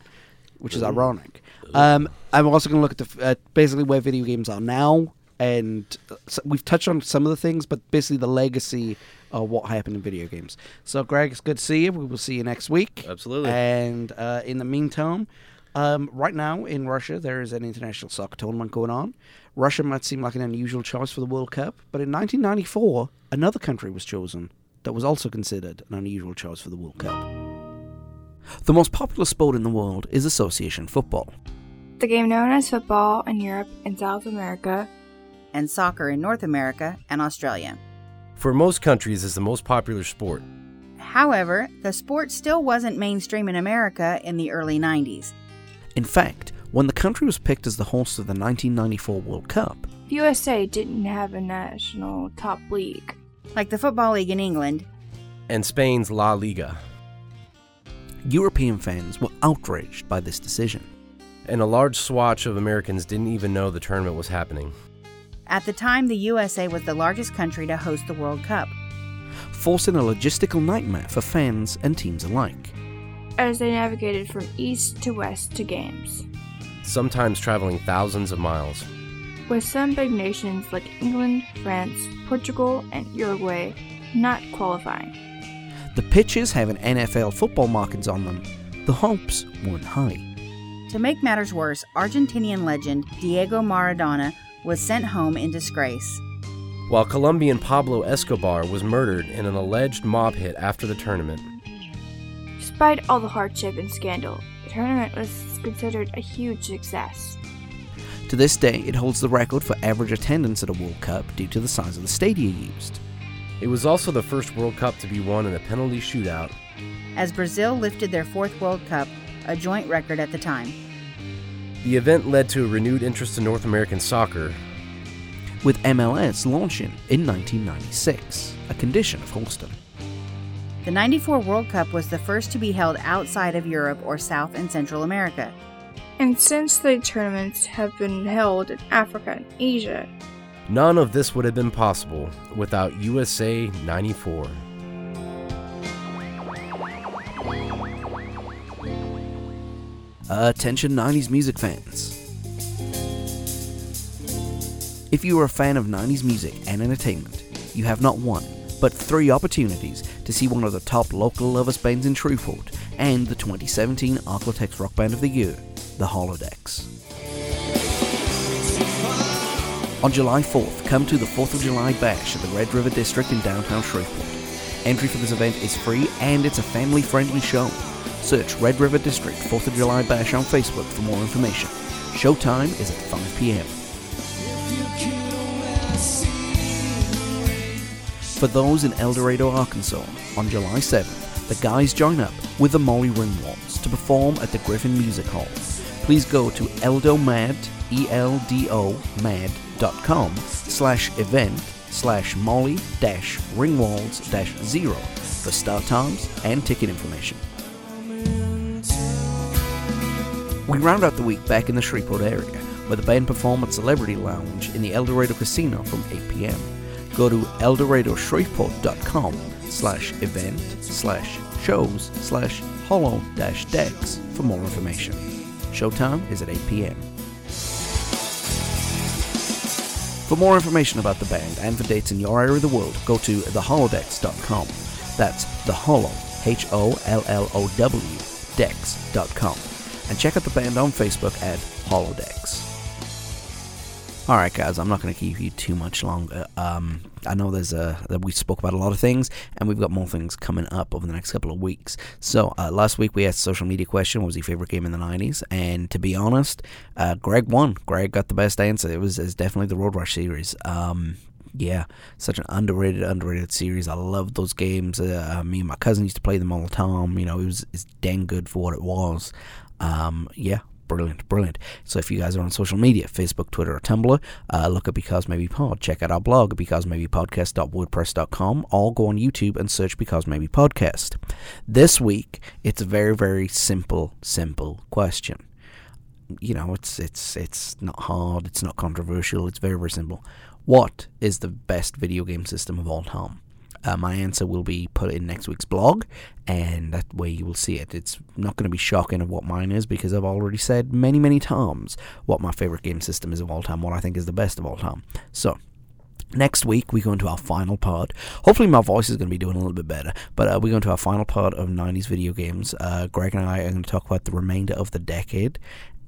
which is ironic. Um, I'm also going to look at the, uh, basically where video games are now. And uh, so we've touched on some of the things, but basically the legacy of what happened in video games. So, Gregg, it's good to see you. We will see you next week. Absolutely. And uh, in the meantime, um, right now in Russia, there is an international soccer tournament going on. Russia might seem like an unusual choice for the World Cup, but in 1994, another country was chosen that was also considered an unusual choice for the World Cup. The most popular sport in the world is association football. The game known as football in Europe and South America and soccer in North America and Australia. For most countries, is the most popular sport. However, the sport still wasn't mainstream in America in the early 90s. In fact, when the country was picked as the host of the 1994 World Cup, the USA didn't have a national top league. Like the Football League in England, And Spain's La Liga. European fans were outraged by this decision. And a large swatch of Americans didn't even know the tournament was happening. at the time the USA was the largest country to host the World Cup. forcing a logistical nightmare for fans and teams alike. as they navigated from east to west to games, Sometimes traveling thousands of miles. with some big nations like England, France, Portugal, and Uruguay not qualifying. The pitches having NFL football markings on them, the hopes weren't high. To make matters worse, Argentinian legend Diego Maradona was sent home in disgrace. While Colombian Pablo Escobar was murdered in an alleged mob hit after the tournament. Despite all the hardship and scandal, the tournament was considered a huge success. To this day, it holds the record for average attendance at a World Cup due to the size of the stadia used. It was also the first World Cup to be won in a penalty shootout. As Brazil lifted their fourth World Cup, a joint record at the time. The event led to a renewed interest in North American soccer, with MLS launching in 1996, a condition of hosting. The 94 World Cup was the first to be held outside of Europe or South and Central America. And since the tournaments have been held in Africa and Asia, none of this would have been possible without USA 94. Attention 90s music fans. If you are a fan of 90s music and entertainment, you have not one, but three opportunities to see one of the top local lovers bands in Shreveport and the 2017 Arklatex Rock Band of the Year, the Hollow Decks. On July 4th, come to the 4th of July Bash at the Red River District in downtown Shreveport. Entry for this event is free and it's a family friendly show. Search Red River District 4th of July Bash on Facebook for more information. Showtime is at 5 p.m. For those in El Dorado, Arkansas, on July 7th, the guys join up with the Molly Ringwalds to perform at the Griffin Music Hall. Please go to eldomad, E-L-D-O, mad.com slash event slash molly dash ringwalds dash zero for start times and ticket information. We round out the week back in the Shreveport area, where the band perform at Celebrity Lounge in the El Dorado Casino from 8 p.m. Go to eldoradoshreveport.com slash event slash shows slash hollow dash decks for more information. Showtime is at 8 p.m. For more information about the band and for dates in your area of the world, go to theholodex.com. That's the hollow, H O L L O W, dex.com. And check out the band on Facebook at Hollow Decks. Alright, guys, I'm not going to keep you too much longer. Um, I know there's a, we spoke about a lot of things, and we've got more things coming up over the next couple of weeks. So, uh, last week we asked a social media question what was your favorite game in the 90s? And to be honest, uh, Gregg won. Gregg got the best answer. It was, it was definitely the Road Rash series. Um, yeah, such an underrated, underrated series. I love those games. Uh, me and my cousin used to play them all the time. You know, it was it's dang good for what it was. Um, yeah, brilliant, brilliant. So if you guys are on social media, Facebook, Twitter, or Tumblr, uh, look at Because Maybe Pod. Check out our blog, becausemaybe.podcast.wordpress.com, or go on YouTube and search Because Maybe Podcast. This week, it's a very, very simple, simple question. You know, it's it's it's not hard, it's not controversial, it's very, very simple. What is the best video game system of all time? Uh, my answer will be put in next week's blog, and that way you will see it. It's not going to be shocking of what mine is because I've already said many, many times what my favorite game system is of all time, what I think is the best of all time. So, Next week, we go into our final part. Hopefully, my voice is going to be doing a little bit better. But uh, we go into our final part of 90s video games. Uh, Gregg and I are going to talk about the remainder of the decade.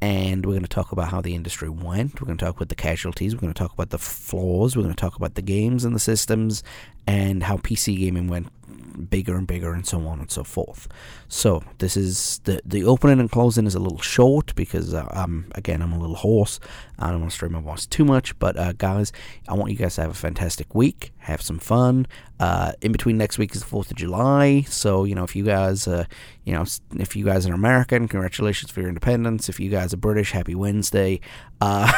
And we're going to talk about how the industry went. We're going to talk about the casualties. We're going to talk about the flaws. We're going to talk about the games and the systems and how PC gaming went bigger and bigger and so on and so forth. So this is the the opening and closing is a little short because uh, I'm again I'm a little hoarse. I don't want to strain my voice too much, but uh, guys, I want you guys to have a fantastic week, have some fun. Uh, in between next week is the Fourth of July, so you know if you guys, uh, you know, if you guys are American, congratulations for your independence. If you guys are British, happy Wednesday. Uh,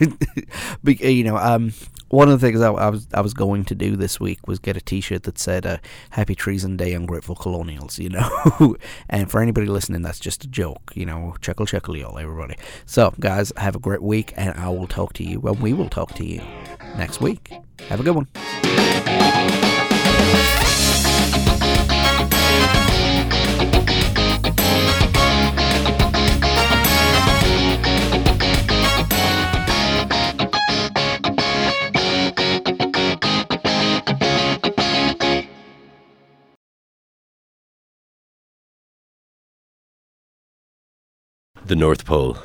you know, um, one of the things I, I, was I was going to do this week was get a T-shirt that said uh, "Happy Treason Day, Ungrateful Colonials." You know, and for anybody listening, that's just a joke. You know, chuckle, chuckle, y'all, everybody. So, guys, have a great week, and I will talk to you. Well, we will talk to you next week. Have a good one. The North Pole.